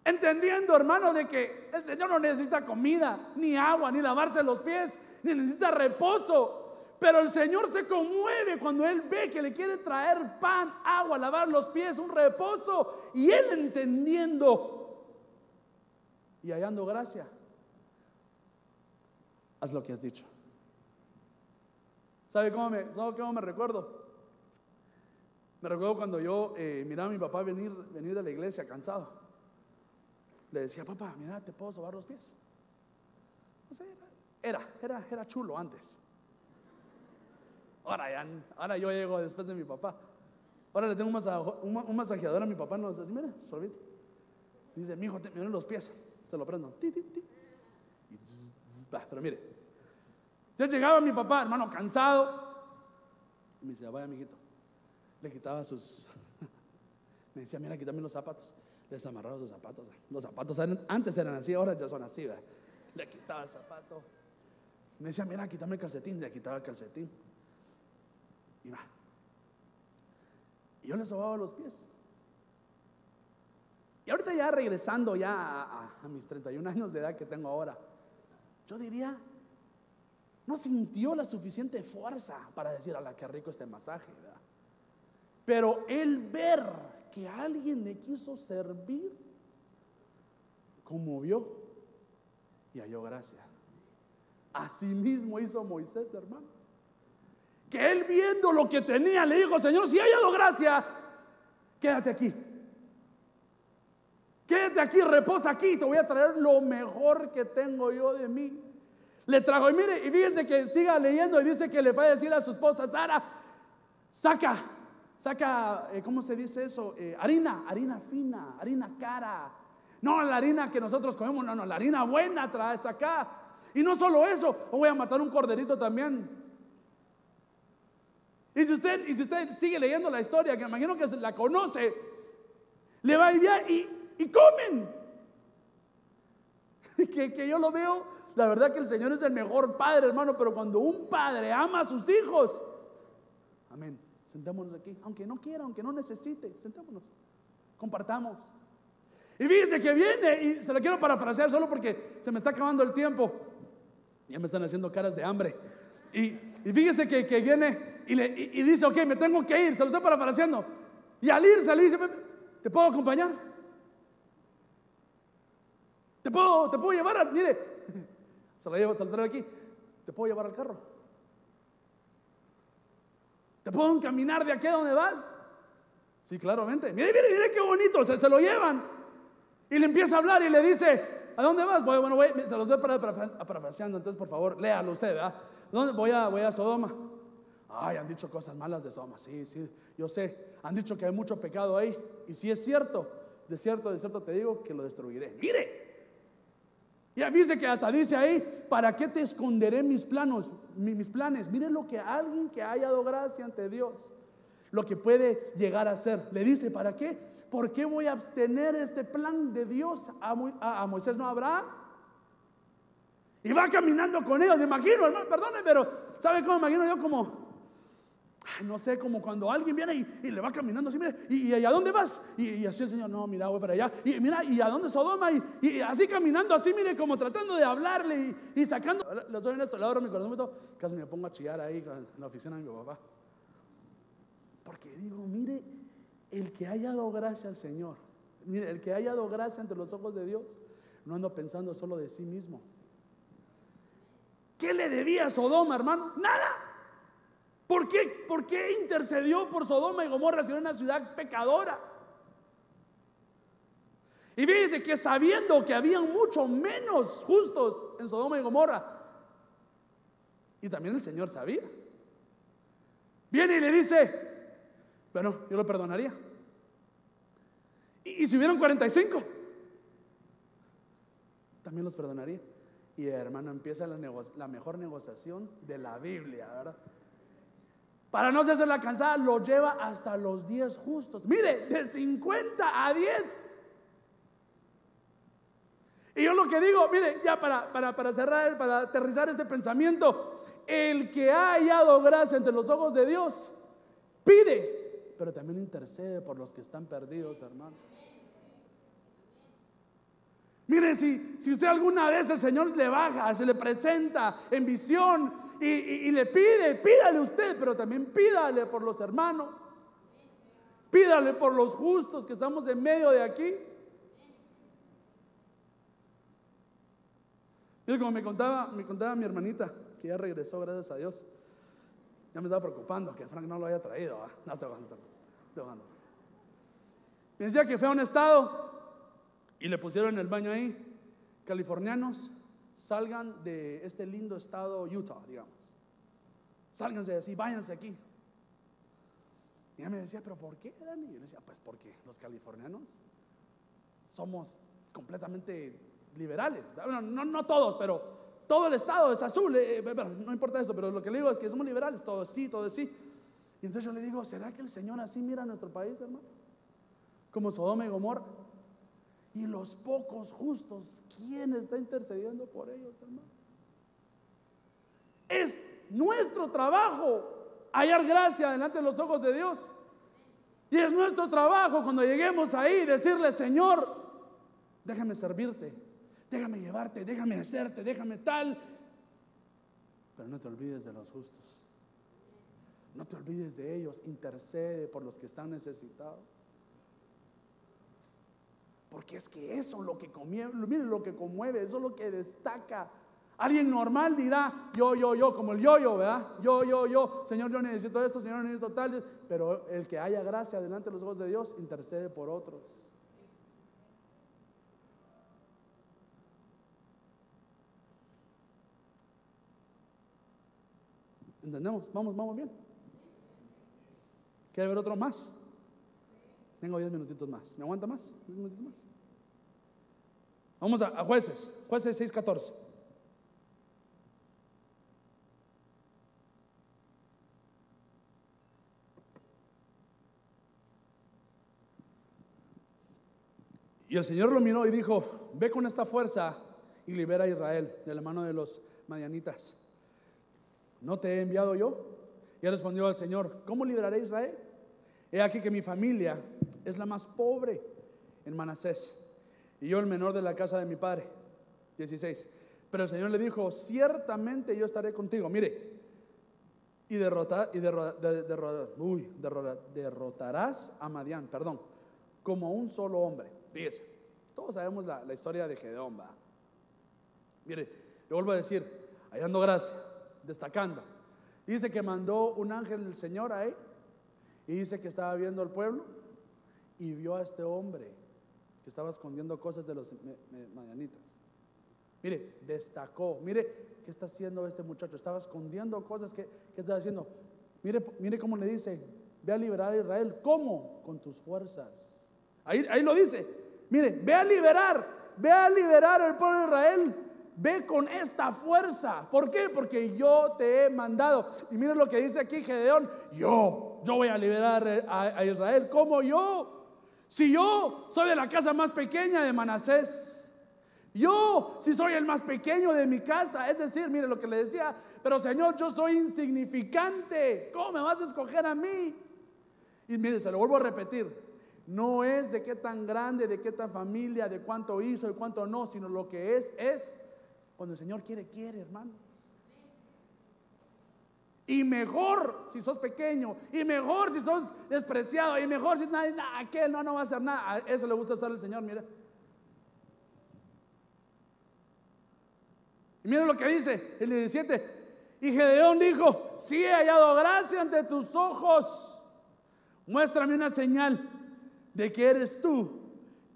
Entendiendo, hermano, de que el Señor no necesita comida, ni agua, ni lavarse los pies, ni necesita reposo. Pero el Señor se conmueve cuando Él ve que le quiere traer pan, agua, lavar los pies, un reposo. Y Él entendiendo y hallando gracia, haz lo que has dicho. ¿Sabe cómo me, sabe cómo me recuerdo? Me recuerdo cuando yo eh, miraba a mi papá venir, venir de la iglesia cansado. Le decía, papá, mira, ¿te puedo sobar los pies? No sé, era, era, era chulo antes. Ahora, ya, ahora yo llego después de mi papá. Ahora le tengo un, masajeador a mi papá. No, dice, mira, sorbito. Dice, mi hijo, te miren los pies. Se lo prendo. pero mire, yo llegaba mi papá, hermano, cansado. Y me decía, vaya, amiguito. Le quitaba sus. me decía, mira, quítame los zapatos. Les amarraba sus zapatos. Los zapatos antes eran así, ahora ya son así. Le quitaba el zapato. Me decía, mira, quítame el calcetín. Le quitaba el calcetín. Y va. Y yo le sobaba los pies. Y ahorita ya regresando ya a, mis 31 años de edad que tengo ahora, yo diría, no sintió la suficiente fuerza para decir, a la que rico este masaje. Pero el ver que alguien le quiso servir, conmovió y halló gracia. Así mismo hizo Moisés, hermanos. Que él viendo lo que tenía, le dijo, Señor, si ha hallado gracia, quédate aquí. Quédate aquí, reposa aquí, te voy a traer lo mejor que tengo yo de mí. Le trajo, y mire, y fíjense que siga leyendo y dice que le va a decir a su esposa, Sara, saca, saca, eh, ¿cómo se dice eso? Eh, harina, harina fina, harina cara. No la harina que nosotros comemos, no, no, la harina buena traes acá. Y no solo eso, voy a matar un corderito también. Y si usted, y si usted sigue leyendo la historia, que imagino que la conoce, le va a enviar y y comen. Que, que yo lo veo, la verdad que el Señor es el mejor padre, hermano, pero cuando un padre ama a sus hijos, amén, sentémonos aquí, aunque no quiera, aunque no necesite, sentémonos, compartamos. Y fíjese que viene, y se lo quiero parafrasear solo porque se me está acabando el tiempo, ya me están haciendo caras de hambre. Y, y fíjese que, que viene y, le, y, dice, ok, me tengo que ir, se lo estoy parafraseando. Y al irse le dice, ¿te puedo acompañar? Te puedo, te puedo llevar, mire, se la llevo a saltar aquí, te puedo llevar al carro. ¿Te puedo encaminar de aquí a donde vas? Sí, claramente. Mire, mire, mire qué bonito, se, se lo llevan. Y le empieza a hablar y le dice, ¿a dónde vas? Voy, bueno, voy, se los doy para, parafraseando, entonces por favor, léalo usted, ¿verdad? ¿Dónde? Voy a, voy a Sodoma. Ay, han dicho cosas malas de Sodoma, sí, sí, yo sé. Han dicho que hay mucho pecado ahí. Y si es cierto, de cierto, de cierto te digo que lo destruiré. Mire. Y dice que hasta dice ahí, ¿para qué te esconderé mis planos, mis planes? Mire lo que alguien que haya dado gracia ante Dios, lo que puede llegar a ser. Le dice, ¿para qué? ¿Por qué voy a abstener este plan de Dios a, Moisés no habrá? Y va caminando con ellos, me imagino, hermano, perdone, pero ¿sabe cómo me imagino yo como no sé, como cuando alguien viene y, le va caminando así, mire, y, y, a dónde vas? Y, así el Señor, no, mira, voy para allá. Y mira, ¿y a dónde Sodoma? Y, así caminando así, mire, como tratando de hablarle y, sacando. Los en esto, le mi corazón, casi me pongo a chillar ahí en la oficina de mi papá. Porque digo, mire, el que haya dado gracia al Señor, mire, el que haya dado gracia ante los ojos de Dios, no ando pensando solo de sí mismo. ¿Qué le debía a Sodoma, hermano? Nada. ¿Por qué, ¿Por qué intercedió por Sodoma y Gomorra si era una ciudad pecadora? Y fíjense que sabiendo que habían mucho menos justos en Sodoma y Gomorra, y también el Señor sabía, viene y le dice, bueno, yo lo perdonaría. Y, si hubieran 45, también los perdonaría. Y hermano, empieza la, la mejor negociación de la Biblia, ¿verdad? Para no hacerse la cansada, lo lleva hasta los 10 justos. Mire, de 50 a 10. Y yo lo que digo, mire, ya para, para, para cerrar, para aterrizar este pensamiento, el que ha hallado gracia entre los ojos de Dios, pide, pero también intercede por los que están perdidos, hermanos. Mire, si, si usted alguna vez el Señor le baja, se le presenta en visión y, le pide, pídale usted, pero también pídale por los hermanos. Pídale por los justos que estamos en medio de aquí. Mire, como me contaba, me contaba mi hermanita, que ya regresó, gracias a Dios. Ya me estaba preocupando que Frank no lo haya traído. No, estoy Me decía que fue a un estado y le pusieron el baño ahí. Californianos, salgan de este lindo estado Utah, digamos. Sálganse de así, váyanse aquí. Y ella me decía, ¿pero por qué, Dani? Y yo le decía, pues porque los californianos somos completamente liberales. Bueno, no, no todos, pero todo el estado es azul. Eh, eh, no importa eso, pero lo que le digo es que somos liberales, todo sí, todo sí. Y entonces yo le digo, ¿será que el Señor así mira a nuestro país, hermano? Como Sodoma y Gomorra. Y los pocos justos, ¿quién está intercediendo por ellos, hermano? Es nuestro trabajo hallar gracia delante de los ojos de Dios. Y es nuestro trabajo cuando lleguemos ahí decirle, Señor, déjame servirte, déjame llevarte, déjame hacerte, déjame tal. Pero no te olvides de los justos. No te olvides de ellos. Intercede por los que están necesitados. Porque es que eso es lo que conmueve, miren lo que conmueve, eso es lo que destaca. Alguien normal dirá, yo, yo, yo, como el yo-yo, ¿verdad? Yo, yo, yo, Señor, yo necesito esto, Señor, necesito tal. Pero el que haya gracia delante de los ojos de Dios, intercede por otros. ¿Entendemos? Vamos, vamos bien. ¿Quiere ver otro más? Tengo 10 minutitos más. ¿Me aguanta más? ¿10 minutitos más? Vamos a, jueces. Jueces 6.14. Y el Señor lo miró y dijo, ve con esta fuerza y libera a Israel de la mano de los madianitas. ¿No te he enviado yo? Y respondió al Señor, ¿cómo liberaré a Israel? He aquí que mi familia es la más pobre en Manasés y yo el menor de la casa de mi padre. 16. Pero el Señor le dijo, ciertamente yo estaré contigo. Mire, y, derrotar, y derrotarás a Madián, perdón, como un solo hombre. Fíjese, Todos sabemos la, la historia de Gedeón. Mire, le vuelvo a decir, hallando gracia, destacando. Dice que mandó un ángel del Señor a él y dice que estaba viendo al pueblo y vio a este hombre que estaba escondiendo cosas de los mañanitas. Mire, destacó. Mire, ¿qué está haciendo este muchacho? Estaba escondiendo cosas que, que está haciendo. Mire, mire cómo le dice, ve a liberar a Israel. ¿Cómo? Con tus fuerzas. Ahí, ahí lo dice. Mire, ve a liberar, ve a liberar al pueblo de Israel. Ve con esta fuerza. ¿Por qué? Porque yo te he mandado. Y mire lo que dice aquí Gedeón. Yo, yo voy a liberar a, Israel. ¿Cómo yo? Si yo soy de la casa más pequeña de Manasés. Yo, si soy el más pequeño de mi casa, es decir, mire lo que le decía, pero Señor, yo soy insignificante, ¿cómo me vas a escoger a mí? Y mire, se lo vuelvo a repetir, no es de qué tan grande, de qué tan familia, de cuánto hizo y cuánto no, sino lo que es, es cuando el Señor quiere, quiere, hermanos. Y mejor si sos pequeño, y mejor si sos despreciado, y mejor si nadie, aquel no, no va a hacer nada. eso le gusta hacer el Señor, mira. Y mira lo que dice el 17. Y Gedeón dijo, si he hallado gracia ante tus ojos, muéstrame una señal de que eres tú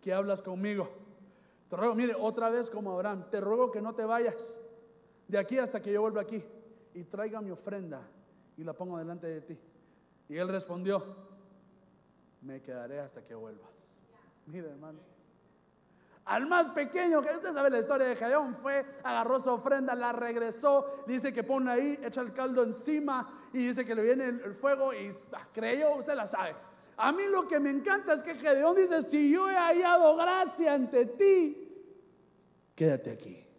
que hablas conmigo. Te ruego, mire, otra vez como Abraham, te ruego que no te vayas de aquí hasta que yo vuelva aquí y traiga mi ofrenda y la pongo delante de ti. Y él respondió, me quedaré hasta que vuelvas. Mire, hermano. Al más pequeño, que usted sabe la historia de Gedeón, fue, agarró su ofrenda, la regresó, dice que pone ahí, echa el caldo encima y dice que le viene el, fuego y creyó, usted la sabe. A mí lo que me encanta es que Gedeón dice, si yo he hallado gracia ante ti, quédate aquí.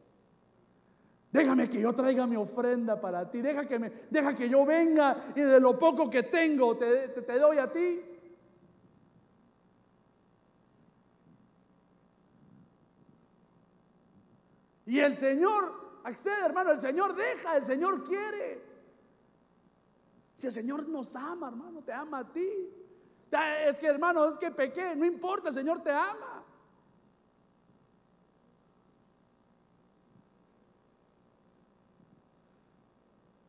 Déjame que yo traiga mi ofrenda para ti. Deja que, me, deja que yo venga y de lo poco que tengo te, te doy a ti. Y el Señor accede, hermano, el Señor deja, el Señor quiere. Si el Señor nos ama, hermano, te ama a ti. Es que hermano, es que pequé, no importa, el Señor te ama.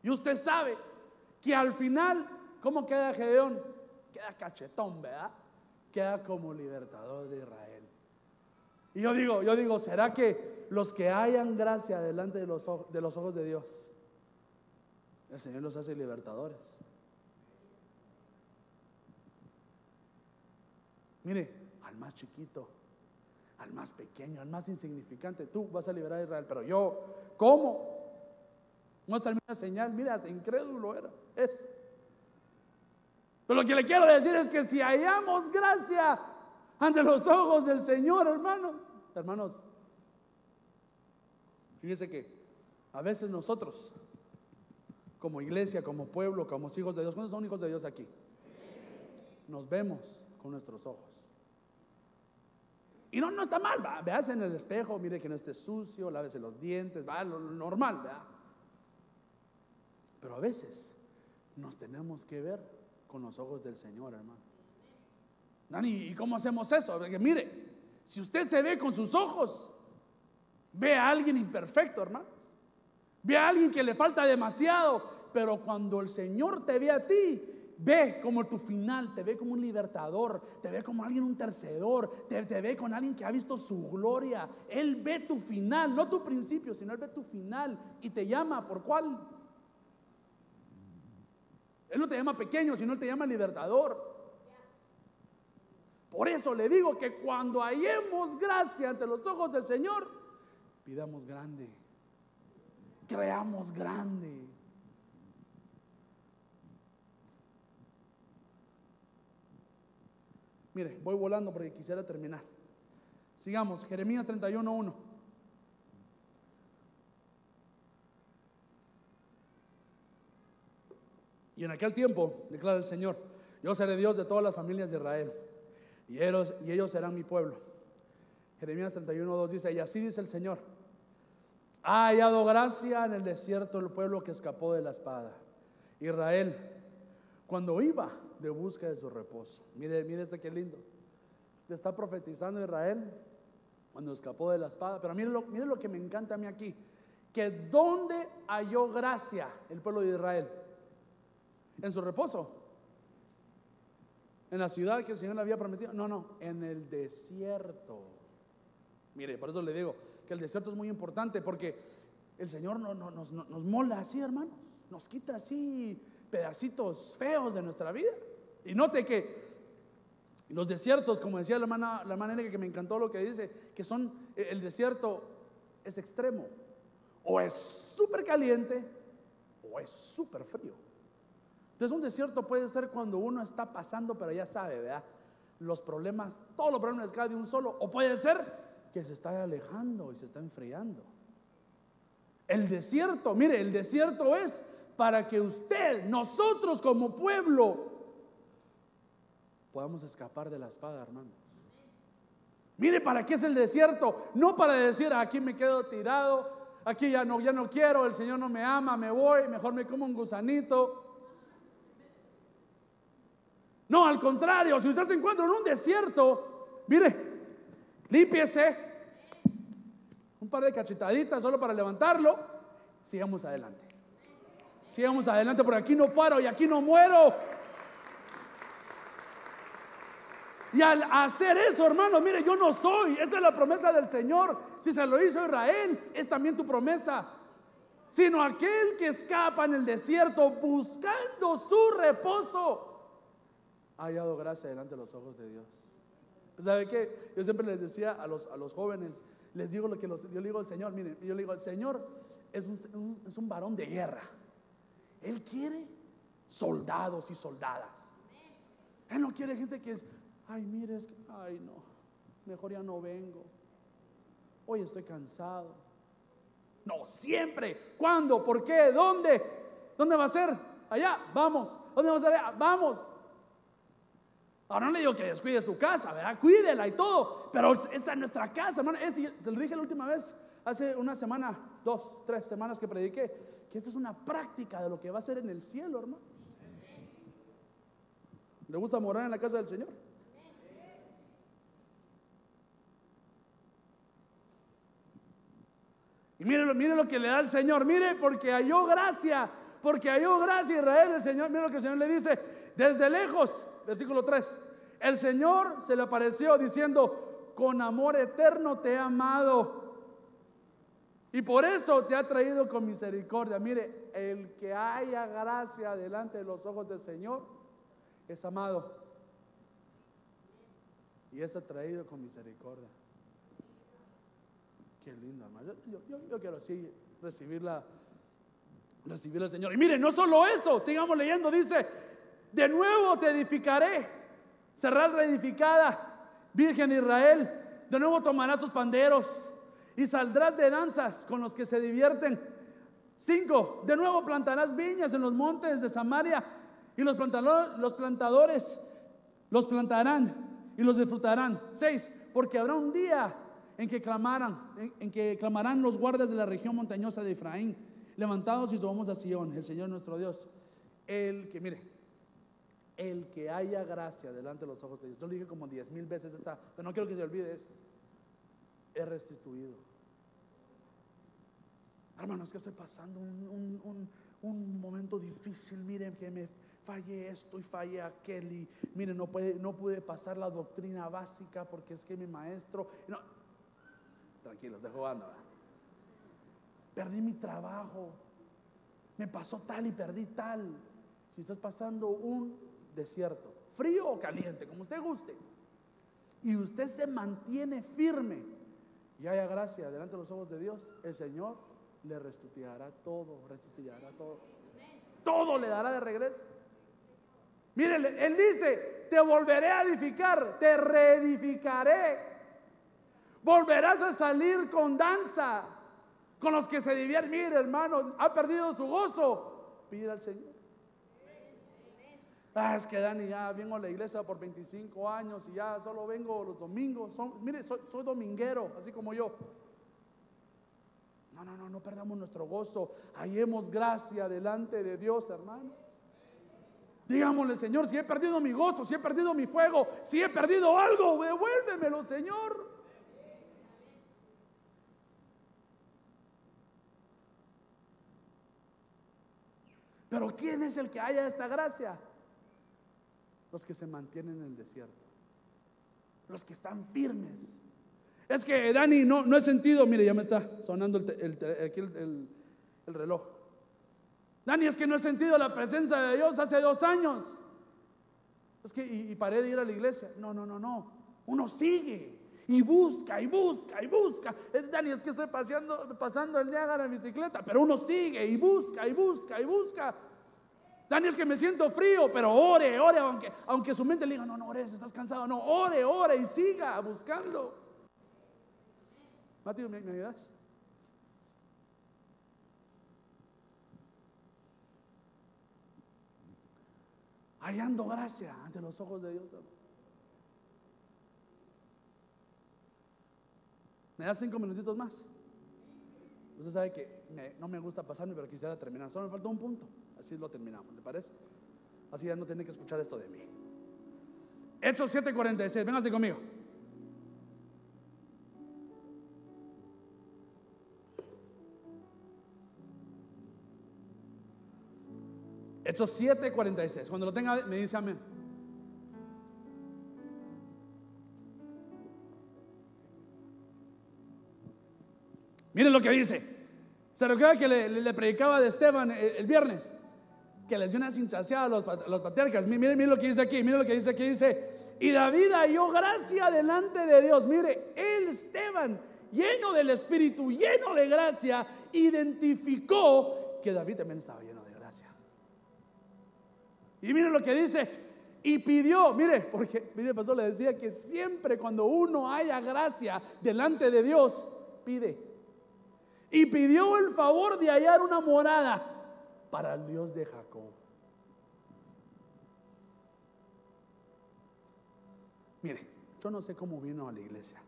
Y usted sabe que al final, ¿cómo queda Gedeón? Queda cachetón, ¿verdad? Queda como libertador de Israel. Y yo digo, yo digo, ¿será que los que hayan gracia delante de los, de los ojos de Dios, el Señor los hace libertadores? Mire, al más chiquito, al más pequeño, al más insignificante, tú vas a liberar a Israel, pero yo, ¿cómo? Muéstrame una señal, mira, incrédulo era, es. Pero lo que le quiero decir es que si hallamos gracia ante los ojos del Señor, hermanos, hermanos, fíjese que a veces nosotros, como iglesia, como pueblo, como hijos de Dios, ¿cuántos son hijos de Dios aquí? Nos vemos con nuestros ojos. Y no, no está mal, va, veas en el espejo, mire que no esté sucio, lávese los dientes, va, lo, normal, ¿verdad? Pero a veces nos tenemos que ver con los ojos del Señor, hermano. Dani, ¿y cómo hacemos eso? Porque mire, si usted se ve con sus ojos, ve a alguien imperfecto, hermano. Ve a alguien que le falta demasiado, pero cuando el Señor te ve a ti, ve como tu final, te ve como un libertador, te ve como alguien un tercedor, te, te, ve con alguien que ha visto su gloria. Él ve tu final, no tu principio, sino él ve tu final y te llama por cuál. Él no te llama pequeño, sino él te llama libertador. Por eso le digo que cuando hallemos gracia ante los ojos del Señor, pidamos grande, creamos grande. Mire, voy volando porque quisiera terminar. Sigamos, Jeremías 31.1. Y en aquel tiempo, declara el Señor, yo seré Dios de todas las familias de Israel, y ellos, y ellos serán mi pueblo. Jeremías 31.2 dice, y así dice el Señor, ha hallado gracia en el desierto el pueblo que escapó de la espada. Israel, cuando iba de busca de su reposo. Mire, mire este qué lindo. Le está profetizando Israel cuando escapó de la espada. Pero miren lo, lo que me encanta a mí aquí, que donde halló gracia el pueblo de Israel, en su reposo, en la ciudad que el Señor le había prometido, no, no, en el desierto. Mire, por eso le digo que el desierto es muy importante porque el Señor no, nos, mola así, hermanos, nos quita así pedacitos feos de nuestra vida. Y note que los desiertos, como decía la hermana, la hermana que me encantó lo que dice, que son, el desierto es extremo. O es súper caliente o es súper frío. Entonces un desierto puede ser cuando uno está pasando, pero ya sabe, ¿verdad? Los problemas, todos los problemas caen de un solo. O puede ser que se está alejando y se está enfriando. El desierto, mire, el desierto es para que usted, nosotros como pueblo, podamos escapar de la espada, hermanos. Mire, ¿para qué es el desierto? No para decir, aquí me quedo tirado, aquí ya no, ya no quiero, el Señor no me ama, me voy, mejor me como un gusanito. No, al contrario, si usted se encuentra en un desierto, mire, límpiese, un par de cachetaditas solo para levantarlo, sigamos adelante. Sigamos adelante, porque aquí no paro y aquí no muero. Y al hacer eso, hermano, mire, yo no soy. Esa es la promesa del Señor. Si se lo hizo Israel, es también tu promesa. Sino aquel que escapa en el desierto buscando su reposo, ha hallado gracia delante de los ojos de Dios. ¿Sabe qué? Yo siempre les decía a los, a los jóvenes, les digo lo que yo le digo al Señor, miren, yo le digo, el Señor es un, es un varón de guerra. Él quiere soldados y soldadas. Él no quiere gente que es, ay, mire, es que, ay, no, mejor ya no vengo. Hoy estoy cansado. No, siempre. ¿Cuándo? ¿Por qué? ¿Dónde? ¿Dónde va a ser? Allá, vamos. ¿Dónde va a ser? Vamos. Ahora no le digo que descuide su casa, ¿verdad? Cuídela y todo. Pero esta es nuestra casa, hermano. te lo dije la última vez, hace una semana, dos, tres semanas que prediqué, que esta es una práctica de lo que va a ser en el cielo, hermano. ¿Le gusta morar en la casa del Señor? Y mire, mire lo que le da el Señor, mire, porque halló gracia, porque halló gracia Israel, el Señor, mire lo que el Señor le dice, desde lejos, versículo 3, el Señor se le apareció diciendo, con amor eterno te he amado. Y por eso te ha traído con misericordia. Mire, el que haya gracia delante de los ojos del Señor es amado. Y es atraído con misericordia. Qué lindo, hermano. Yo, quiero así recibirla, recibir al Señor. Y mire, no solo eso, sigamos leyendo, dice, de nuevo te edificaré, serás reedificada, Virgen Israel, de nuevo tomarás tus panderos y saldrás de danzas con los que se divierten. Cinco, de nuevo plantarás viñas en los montes de Samaria y los, los plantadores los plantarán y los disfrutarán. Seis, porque habrá un día en que clamaran, en, que clamarán los guardas de la región montañosa de Efraín, levantados y subamos a Sion, el Señor nuestro Dios. El que, mire, el que haya gracia delante de los ojos de Dios. Yo lo dije como diez mil veces esta, pero no quiero que se olvide esto. Es restituido. Hermanos, que estoy pasando un, un, momento difícil. Miren que me fallé esto y fallé aquel. Y miren, no, puede, no pude pasar la doctrina básica porque es que mi maestro. No, tranquilos, dejo anda. Perdí mi trabajo. Me pasó tal y perdí tal. Si estás pasando un desierto, frío o caliente, como usted guste, y usted se mantiene firme y haya gracia delante de los ojos de Dios, el Señor le restituirá todo, restituirá todo. Todo le dará de regreso. Mire, Él dice, te volveré a edificar, te reedificaré Volverás a salir con danza, con los que se divierten. Mire, hermano, ha perdido su gozo. Pide al Señor. Ah, es que Dani ya vengo a la iglesia por 25 años y ya solo vengo los domingos. Mire, soy, dominguero, así como yo. No, no, no, no perdamos nuestro gozo. Hallemos gracia delante de Dios, hermano. Digámosle, Señor, si he perdido mi gozo, si he perdido mi fuego, si he perdido algo, devuélvemelo, Señor. Pero ¿quién es el que haya esta gracia? Los que se mantienen en el desierto. Los que están firmes. Es que Dani, no, no he sentido, mire, ya me está sonando el, el reloj. Dani, es que no he sentido la presencia de Dios hace dos años. Es que, y, paré de ir a la iglesia. No, no, no, no. Uno sigue y busca y busca y busca. Eh, Dani, es que estoy paseando, pasando el Niágara en bicicleta, pero uno sigue y busca y busca y busca. Dani, es que me siento frío, pero ore, ore, aunque, aunque su mente le diga, no, no ores, estás cansado. No, ore, ore y siga buscando. Mateo, ¿me, ¿me ayudas? hallando gracia ante los ojos de Dios. ¿Me das cinco minutitos más? Usted sabe que no me gusta pasarme, pero quisiera terminar. Solo me falta un punto. Así lo terminamos, ¿le parece? Así ya no tiene que escuchar esto de mí. Hechos 7:46, véngase conmigo. Hechos 7:46. Cuando lo tenga, me dice amén. Miren lo que dice. Se recuerda que le, predicaba de Esteban el, viernes, que les dio una cinchaseada a los, patriarcas. Miren, miren lo que dice aquí, miren lo que dice aquí. Dice, y David halló gracia delante de Dios. Mire, él, Esteban, lleno del Espíritu, lleno de gracia, identificó que David también estaba lleno y mire lo que dice, y pidió, mire, porque mire, pastor le decía que siempre cuando uno haya gracia delante de Dios, pide. Y pidió el favor de hallar una morada para el Dios de Jacob. Mire, yo no sé cómo vino a la iglesia.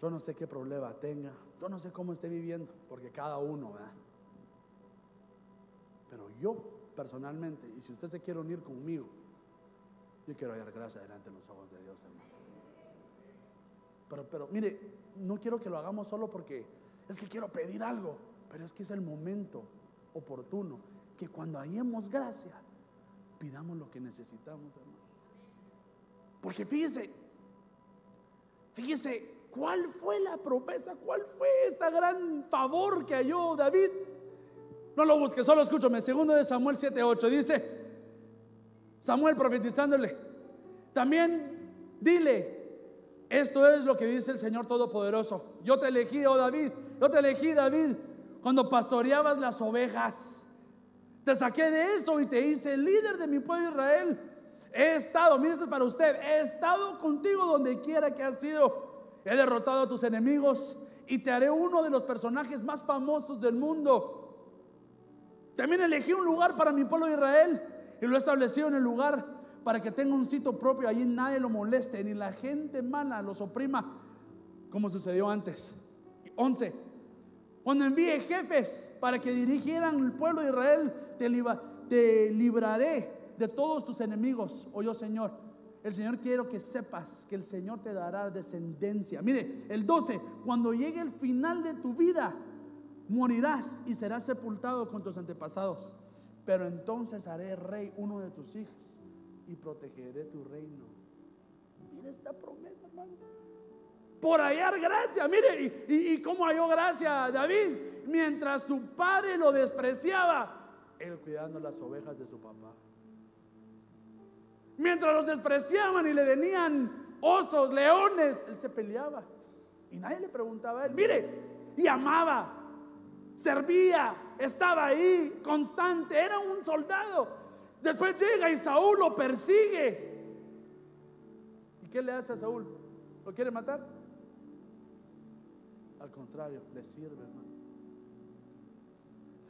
Yo no sé qué problema tenga. Yo no sé cómo esté viviendo, porque cada uno, ¿verdad? Pero yo personalmente, y si usted se quiere unir conmigo, yo quiero hallar gracia delante de los ojos de Dios, hermano. Pero, pero mire, no quiero que lo hagamos solo porque es que quiero pedir algo, pero es que es el momento oportuno que cuando hallemos gracia, pidamos lo que necesitamos, hermano. Porque fíjese, fíjese, ¿cuál fue la promesa? ¿Cuál fue esta gran favor que halló David? No lo busque, solo escúchame. Segundo de Samuel 7:8 dice, Samuel profetizándole, también dile, esto es lo que dice el Señor Todopoderoso. Yo te elegí, oh David, yo te elegí, David, cuando pastoreabas las ovejas. Te saqué de eso y te hice líder de mi pueblo Israel. He estado, mire esto es para usted, he estado contigo donde quiera que has sido. He derrotado a tus enemigos y te haré uno de los personajes más famosos del mundo. También elegí un lugar para mi pueblo de Israel y lo he establecido en el lugar para que tenga un sitio propio. Allí nadie lo moleste, ni la gente mala los oprima, como sucedió antes. 11. Cuando envíe jefes para que dirigieran el pueblo de Israel, te, libraré de todos tus enemigos. Oye, Señor, el Señor quiero que sepas que el Señor te dará descendencia. Mire, el 12, cuando llegue el final de tu vida, morirás y serás sepultado con tus antepasados. Pero entonces haré rey uno de tus hijos y protegeré tu reino. Mira esta promesa, hermano. Por hallar gracia, mire, y, y cómo halló gracia David. Mientras su padre lo despreciaba, él cuidando las ovejas de su papá. Mientras los despreciaban y le venían osos, leones, él se peleaba. Y nadie le preguntaba a él, mire, y amaba servía, estaba ahí, constante, era un soldado. Después llega y Saúl lo persigue. ¿Y qué le hace a Saúl? ¿Lo quiere matar? Al contrario, le sirve, hermano.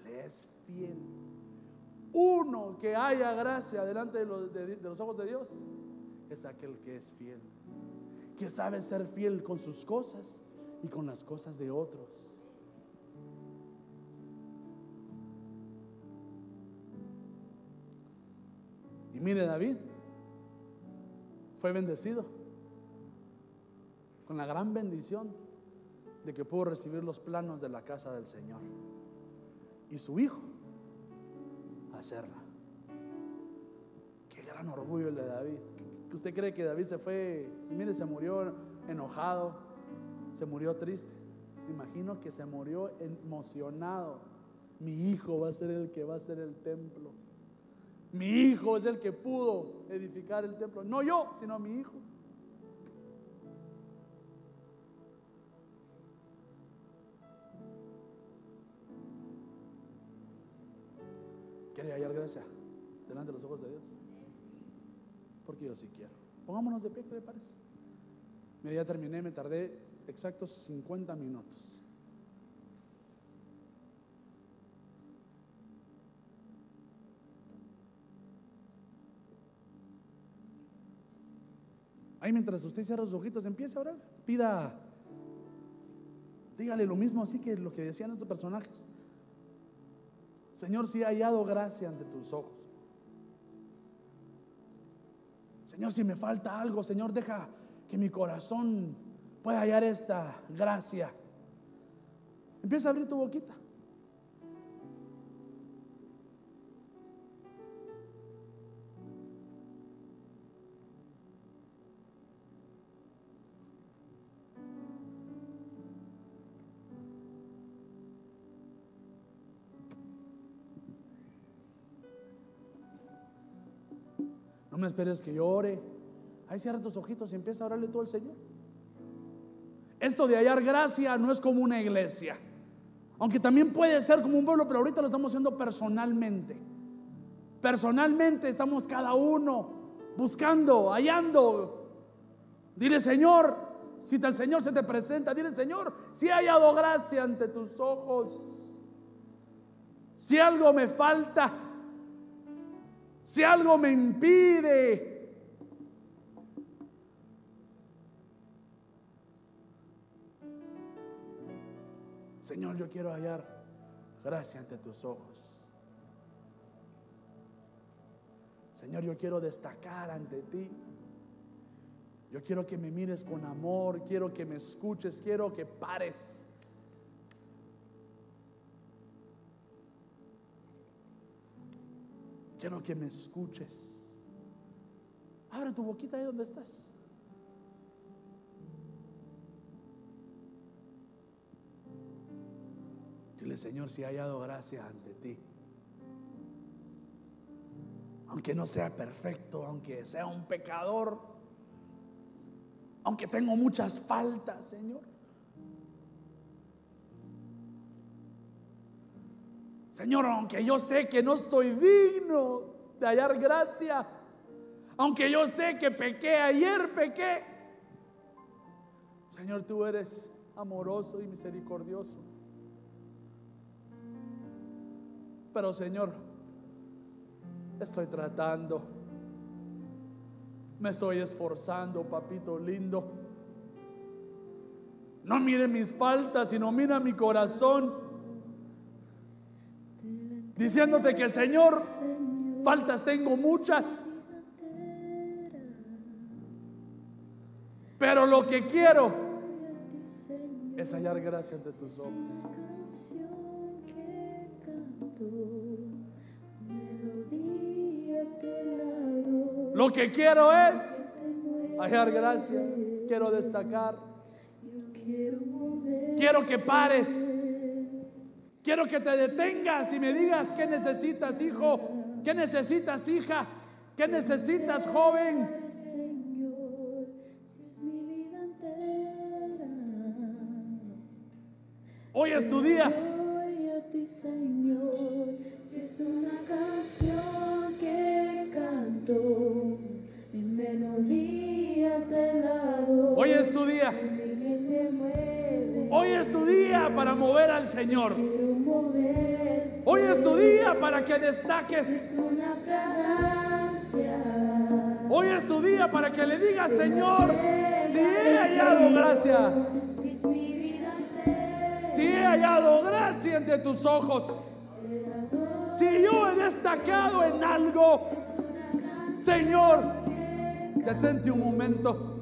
Le es fiel. Uno que haya gracia delante de los, de los ojos de Dios es aquel que es fiel. Que sabe ser fiel con sus cosas y con las cosas de otros. Y mire David, fue bendecido con la gran bendición de que pudo recibir los planos de la casa del Señor. Y su hijo hacerla. Qué gran orgullo el de David. ¿Usted cree que David se fue, mire, se murió enojado, se murió triste? imagino que se murió emocionado. Mi hijo va a ser el que va a ser el templo. Mi hijo es el que pudo edificar el templo. No yo, sino mi hijo. ¿Quiere hallar gracia delante de los ojos de Dios? Porque yo sí quiero. Pongámonos de pie, ¿qué le parece? Mira, ya terminé, me tardé exactos 50 minutos. Ahí mientras usted cierra sus ojitos, empiece a orar. Pida, dígale lo mismo así que lo que decían estos personajes. Señor, si he hallado gracia ante tus ojos. Señor, si me falta algo, Señor, deja que mi corazón pueda hallar esta gracia. Empieza a abrir tu boquita. Me esperes que yo ore. Ahí cierra tus ojitos y empieza a orarle todo el Señor. Esto de hallar gracia no es como una iglesia. Aunque también puede ser como un pueblo, pero ahorita lo estamos haciendo personalmente. Personalmente estamos cada uno buscando, hallando. Dile, Señor, si el Señor se te presenta, dile, Señor, si he hallado gracia ante tus ojos. Si algo me falta, si algo me impide, Señor, yo quiero hallar gracia ante tus ojos. Señor, yo quiero destacar ante ti. Yo quiero que me mires con amor, quiero que me escuches, quiero que pares. Quiero que me escuches. Abre tu boquita ahí donde estás. Dile, Señor, si he hallado gracia ante ti. Aunque no sea perfecto, aunque sea un pecador, aunque tengo muchas faltas, Señor. Señor, aunque yo sé que no soy digno de hallar gracia, aunque yo sé que pequé ayer, pequé. Señor, tú eres amoroso y misericordioso. Pero Señor, estoy tratando. Me estoy esforzando, papito lindo. No mire mis faltas, sino mira mi corazón. Diciéndote que Señor, faltas tengo muchas. Pero lo que quiero es hallar gracia ante tus ojos. Lo que quiero es hallar gracia. Quiero destacar. Quiero que pares. Quiero que te detengas y me digas qué necesitas, hijo. ¿Qué necesitas, hija? ¿Qué necesitas, joven? Hoy es tu día. Señor, si es una canción que canto, mi melodía te la Hoy es tu día. Hoy es tu día para mover al Señor. Hoy es tu día para que destaques. Hoy es tu día para que le digas, Señor, si he hallado gracia si he hallado gracia entre tus ojos, si yo he destacado en algo, Señor, detente un momento.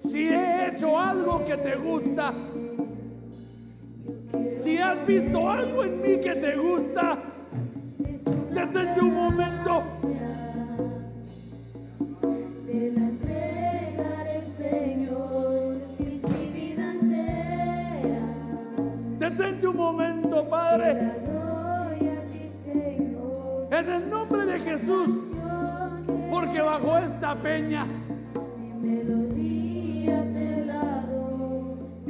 Si he hecho algo que te gusta, Si has visto algo en mí que te gusta, detente un momento. Te entregaré, Señor, si es mi vida entera. Detente un momento, Padre. En el nombre de Jesús. Porque bajo esta peña.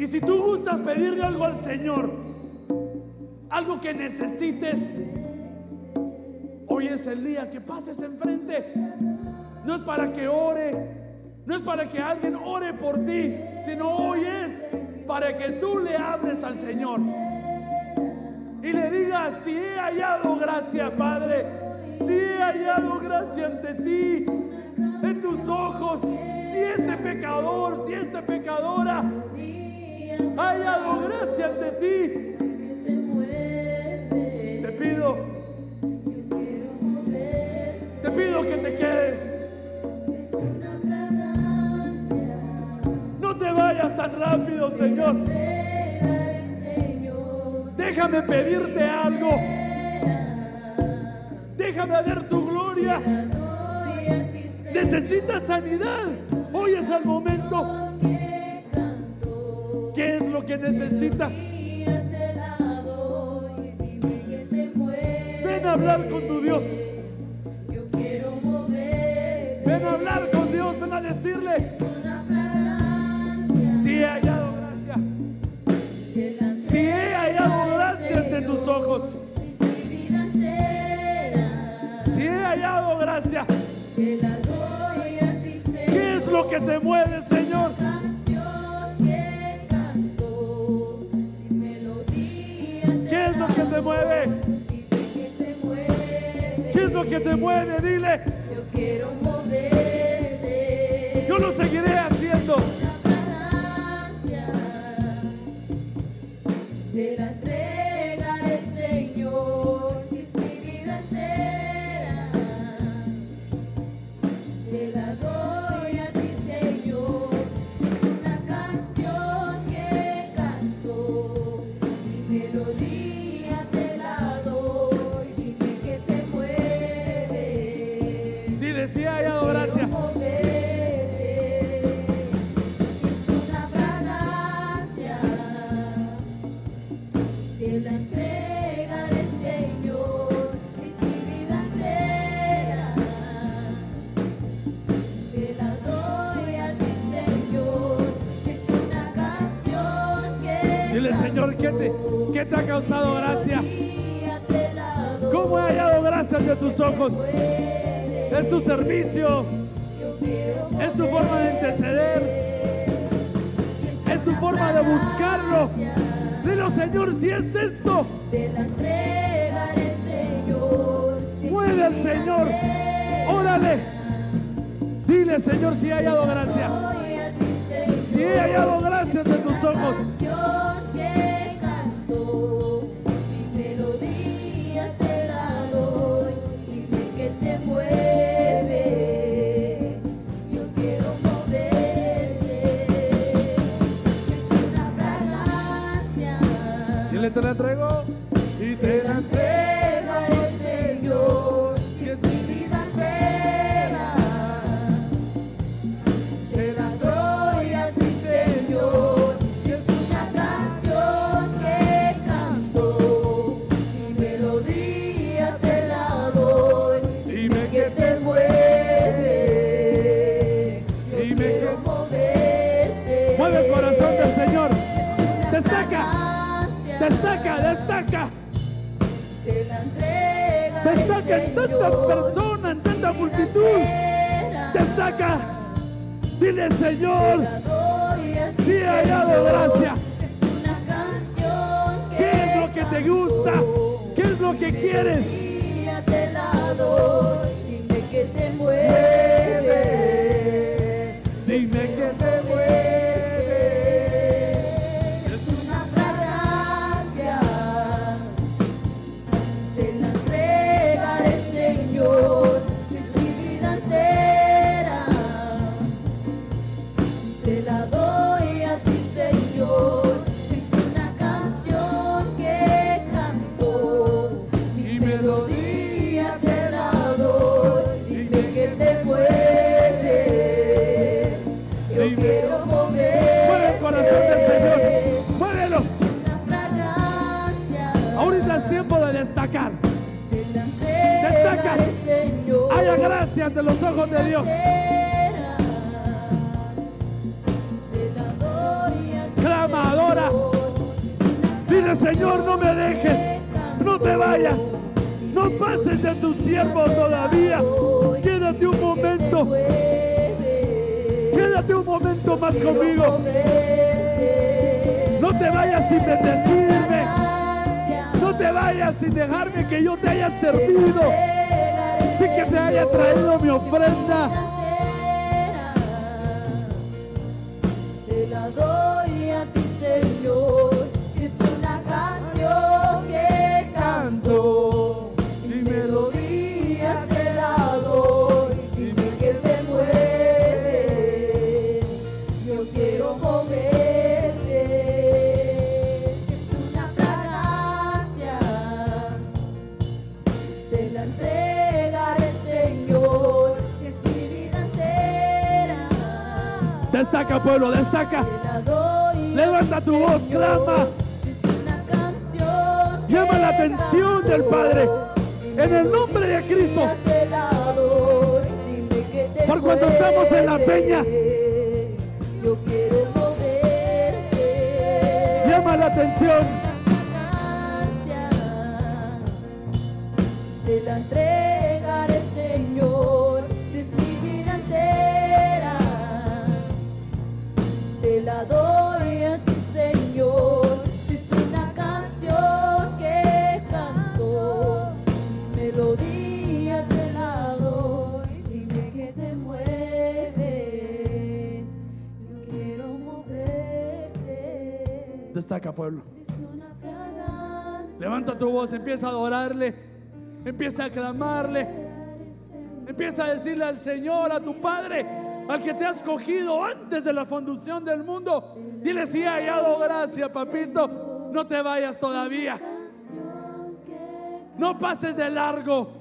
Y si tú gustas pedirle algo al Señor, algo que necesites, hoy es el día que pases enfrente. No es para que ore, no es para que alguien ore por ti, sino hoy es para que tú le hables al Señor. Y le digas, si he hallado gracia, Padre, si he hallado gracia ante ti, en tus ojos, si este pecador, si esta pecadora ha hallado gracia ante ti, Te pido, te pido que te quedes. No te vayas tan rápido, Señor. Déjame pedirte algo. Déjame ver tu gloria. Necesitas sanidad. Hoy es el momento. ¿Qué es lo que necesitas? Ven a hablar con tu Dios. Ven a hablar con Dios. Ven a decirle, si he hallado gracia. Si he hallado gracia ante tus ojos. Si he hallado gracia. ¿Qué es lo que te mueve, Señor? Te mueve? ¿Qué es lo que te mueve? Dile, Yo quiero moverte. yo lo seguiré haciendo. La fragancia te la Señor, ¿qué te, qué te ha causado gracia? ¿Cómo he hallado gracia ante tus ojos? Es tu servicio, es tu forma de interceder, es tu forma de buscarlo. Dile, Señor, si es esto, mueve al Señor, órale. Dile, Señor, si he hallado gracia. Si he hallado gracia ante tus ojos. En tanta Señor, persona, en tanta multitud. Destaca. Dile, Señor, si he hallado gracia. ¿Qué es lo que te gusta? ¿Qué es lo que quieres? Dime que te mueve. Ante los ojos de Dios. Clama, adora. Dile, Señor, no me dejes. No te vayas. No pases de tu siervo todavía. Quédate un momento. Quédate un momento más conmigo. No te vayas sin bendecirme. No te vayas sin dejarme que yo te haya servido. Te haya traído mi ofrenda. Pueblo, destaca. Levanta tu voz, clama. Llama la atención del Padre. En el nombre de Cristo. Por cuando estamos en la peña. Llama la atención. Levanta tu voz, empieza a adorarle, empieza a clamarle, empieza a decirle al Señor, a tu Padre, al que te has cogido antes de la fundación del mundo. Dile si ha hallado gracia, papito, no te vayas todavía, no pases de largo.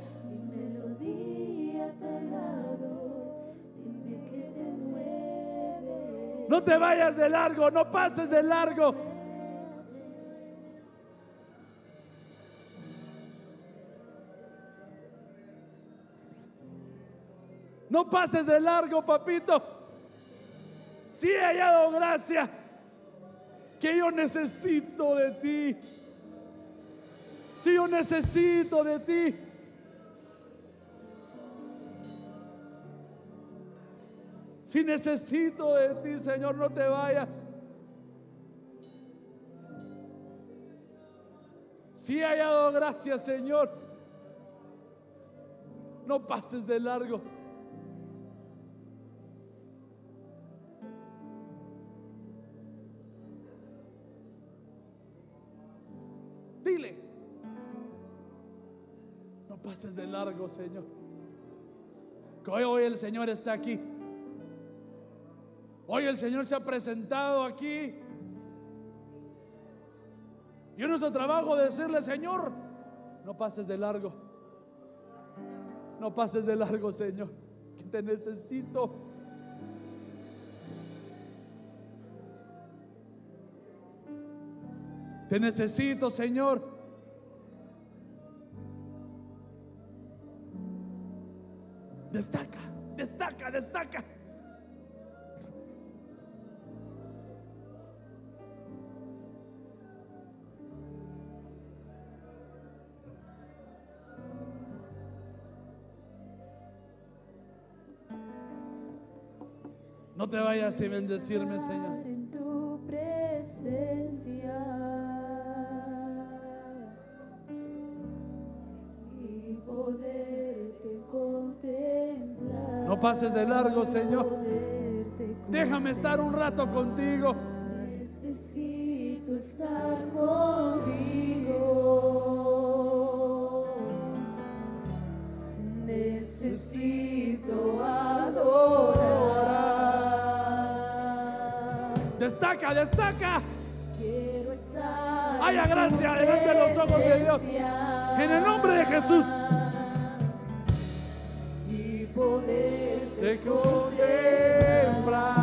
No te vayas de largo, no pases de largo. No pases de largo, papito. Si he hallado gracia que yo necesito de ti. Si yo necesito de ti. Si necesito de ti, Señor, no te vayas. Si he hallado gracia, Señor, no pases de largo. No pases de largo, Señor. Que hoy, hoy el Señor está aquí. Hoy el Señor se ha presentado aquí. Y es nuestro trabajo decirle, Señor, no pases de largo. No pases de largo, Señor, que te necesito. Te necesito, Señor. Destaca, destaca, destaca. No te vayas sin bendecirme, Señor. en tu presencia No pases de largo, Señor. Déjame estar un rato contigo. Necesito estar contigo. Necesito adorar. Destaca, destaca. Quiero estar. Haya gracia delante de los ojos de Dios. En el nombre de Jesús. Te contemplar.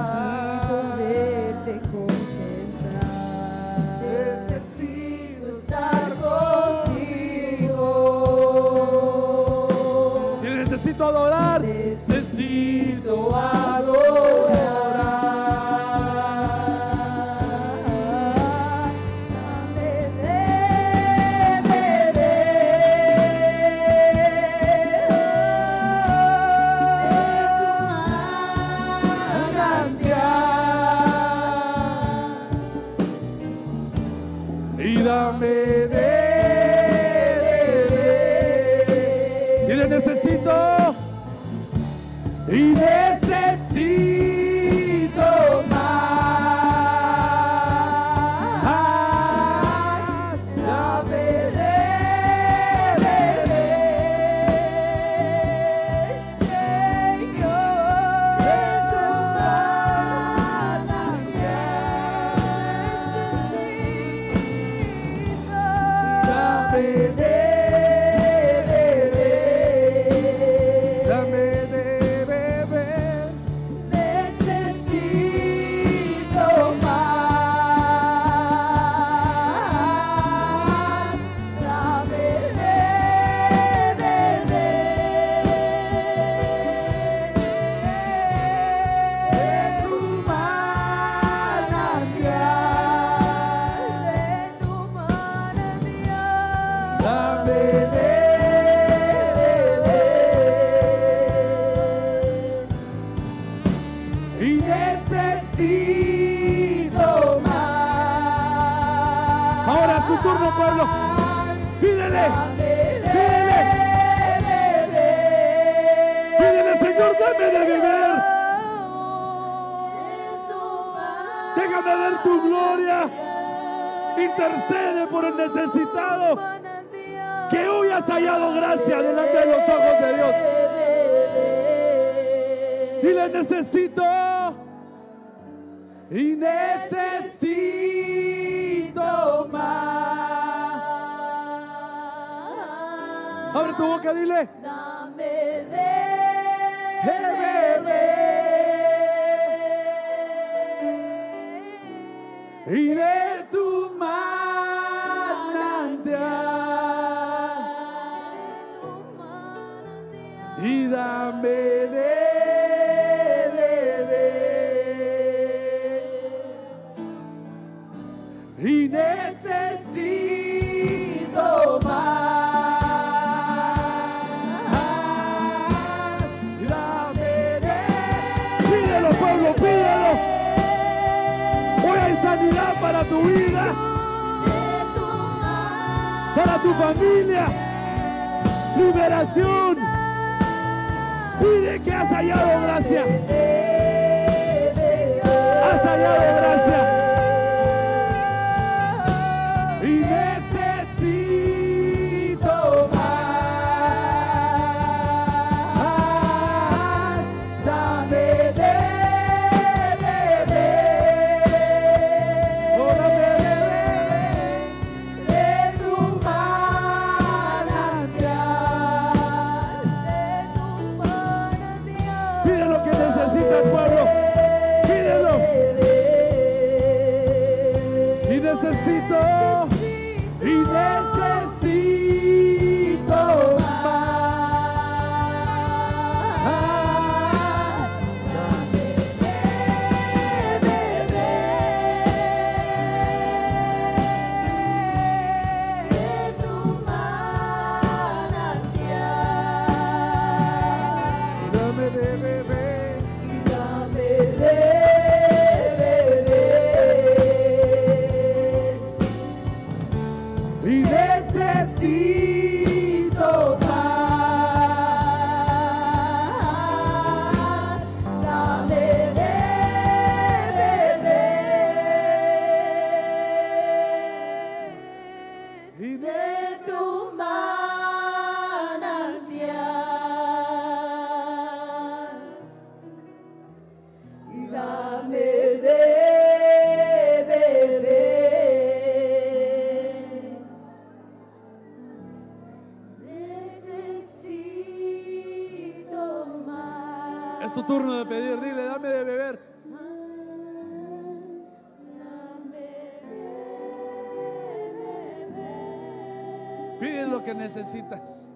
necesitas.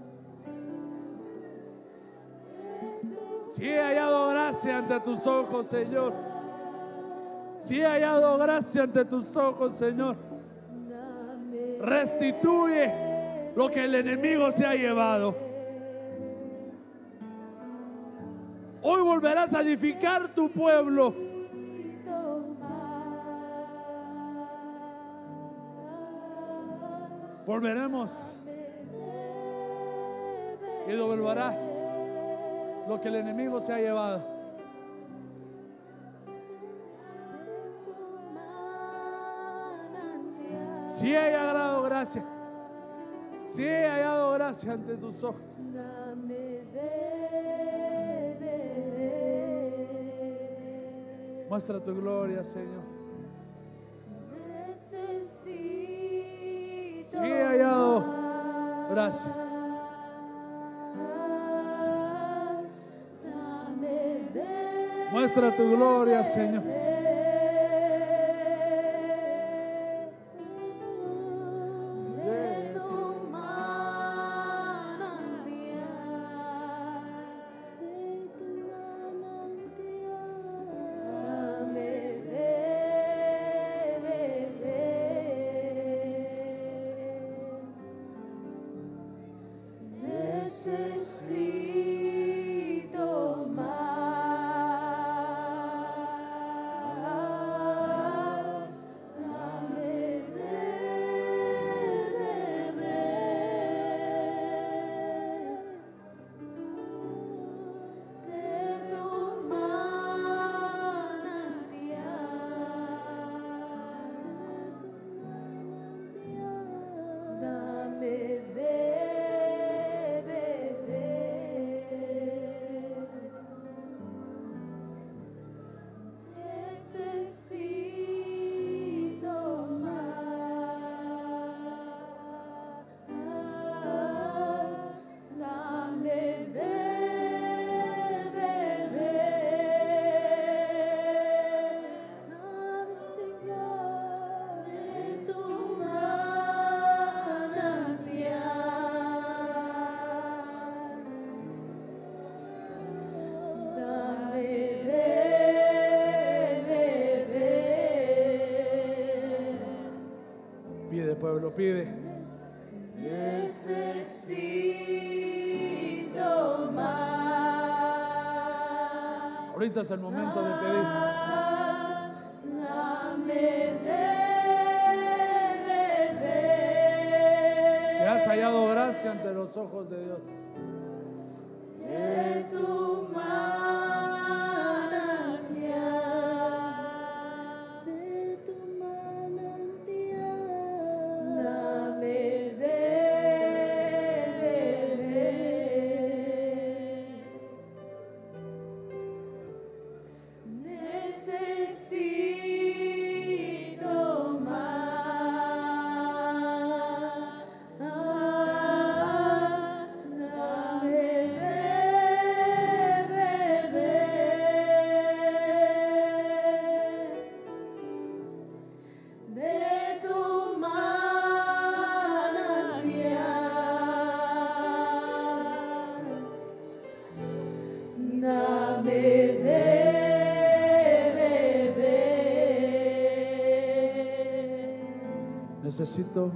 Si he hallado gracia ante tus ojos, Señor. Si he hallado gracia ante tus ojos, Señor. Restituye lo que el enemigo se ha llevado. Hoy volverás a edificar tu pueblo. Volveremos y devolverás lo que el enemigo se ha llevado. Si he dado gracia, si he hallado gracia ante tus ojos. Muestra tu gloria, Señor. Si he hallado gracia. Muestra tu gloria, Señor. necesito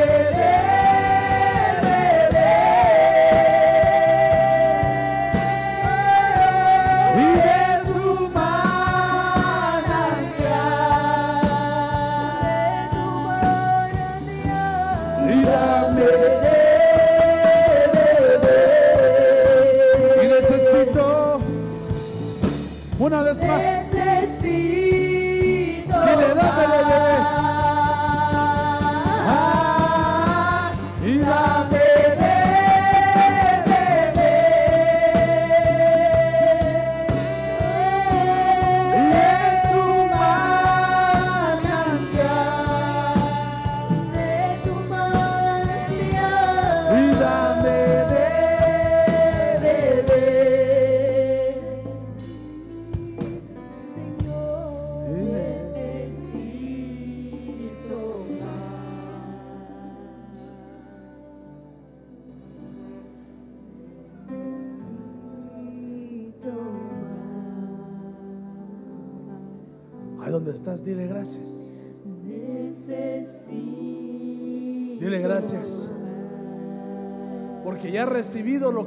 dame de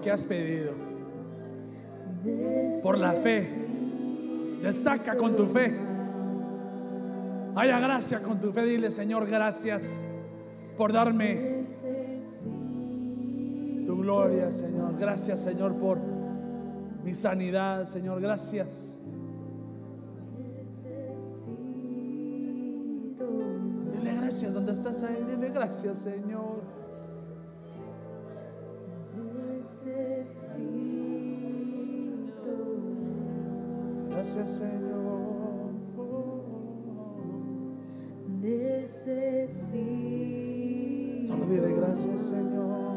que has pedido. Por la fe. Destaca con tu fe. Haya gracia con tu fe. Dile Señor gracias por darme tu gloria Señor. Gracias Señor por mi sanidad Señor. Gracias. Dile gracias donde estás ahí. Dile gracias, Señor. Gracias, Señor. Solo dile gracias, Señor.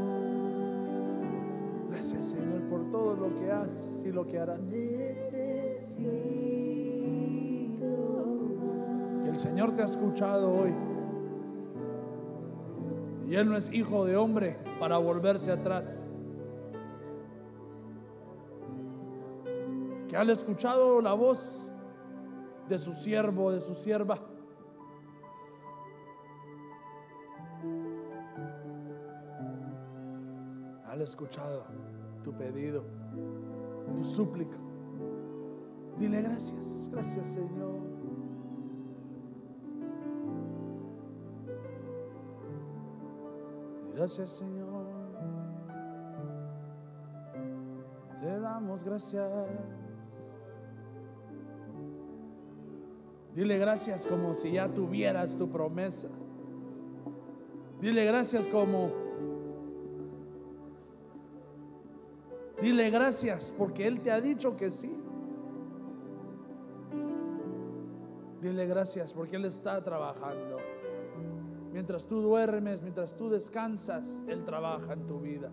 Gracias, Señor, por todo lo que haces y lo que harás. Que el Señor te ha escuchado hoy. Y Él no es hijo de hombre para volverse atrás. Que han escuchado la voz de su siervo, de su sierva. Han escuchado tu pedido, tu súplica. Dile gracias, gracias Señor. Gracias Señor. Te damos gracias. Dile gracias como si ya tuvieras tu promesa. Dile gracias como... Dile gracias porque Él te ha dicho que sí. Dile gracias porque Él está trabajando. Mientras tú duermes, mientras tú descansas, Él trabaja en tu vida.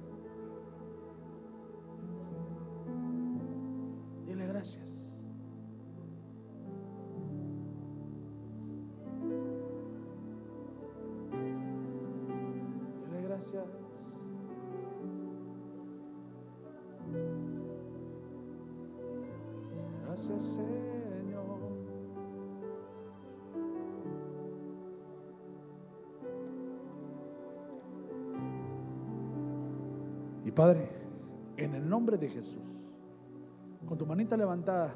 Nombre de Jesús, con tu manita levantada,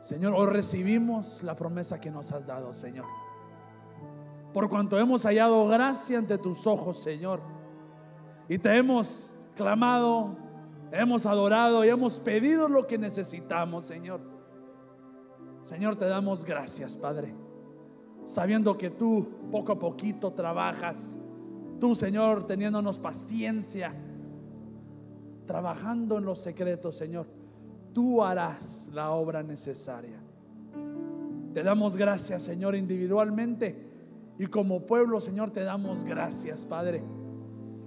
Señor, hoy recibimos la promesa que nos has dado, Señor. Por cuanto hemos hallado gracia ante tus ojos, Señor, y te hemos clamado, hemos adorado y hemos pedido lo que necesitamos, Señor. Señor, te damos gracias, Padre, sabiendo que tú poco a poquito trabajas. Tú, Señor, teniéndonos paciencia, trabajando en los secretos, Señor, tú harás la obra necesaria. Te damos gracias, Señor, individualmente y como pueblo, Señor, te damos gracias, Padre,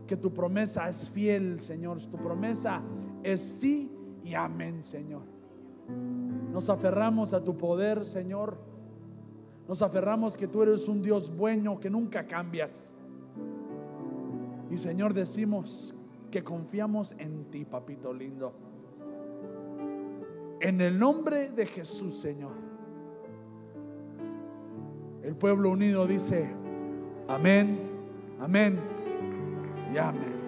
que tu promesa es fiel, Señor, tu promesa es sí y amén, Señor. Nos aferramos a tu poder, Señor. Nos aferramos que tú eres un Dios bueno, que nunca cambias. Y Señor, decimos que confiamos en ti, papito lindo. En el nombre de Jesús, Señor. El pueblo unido dice, amén, amén y amén.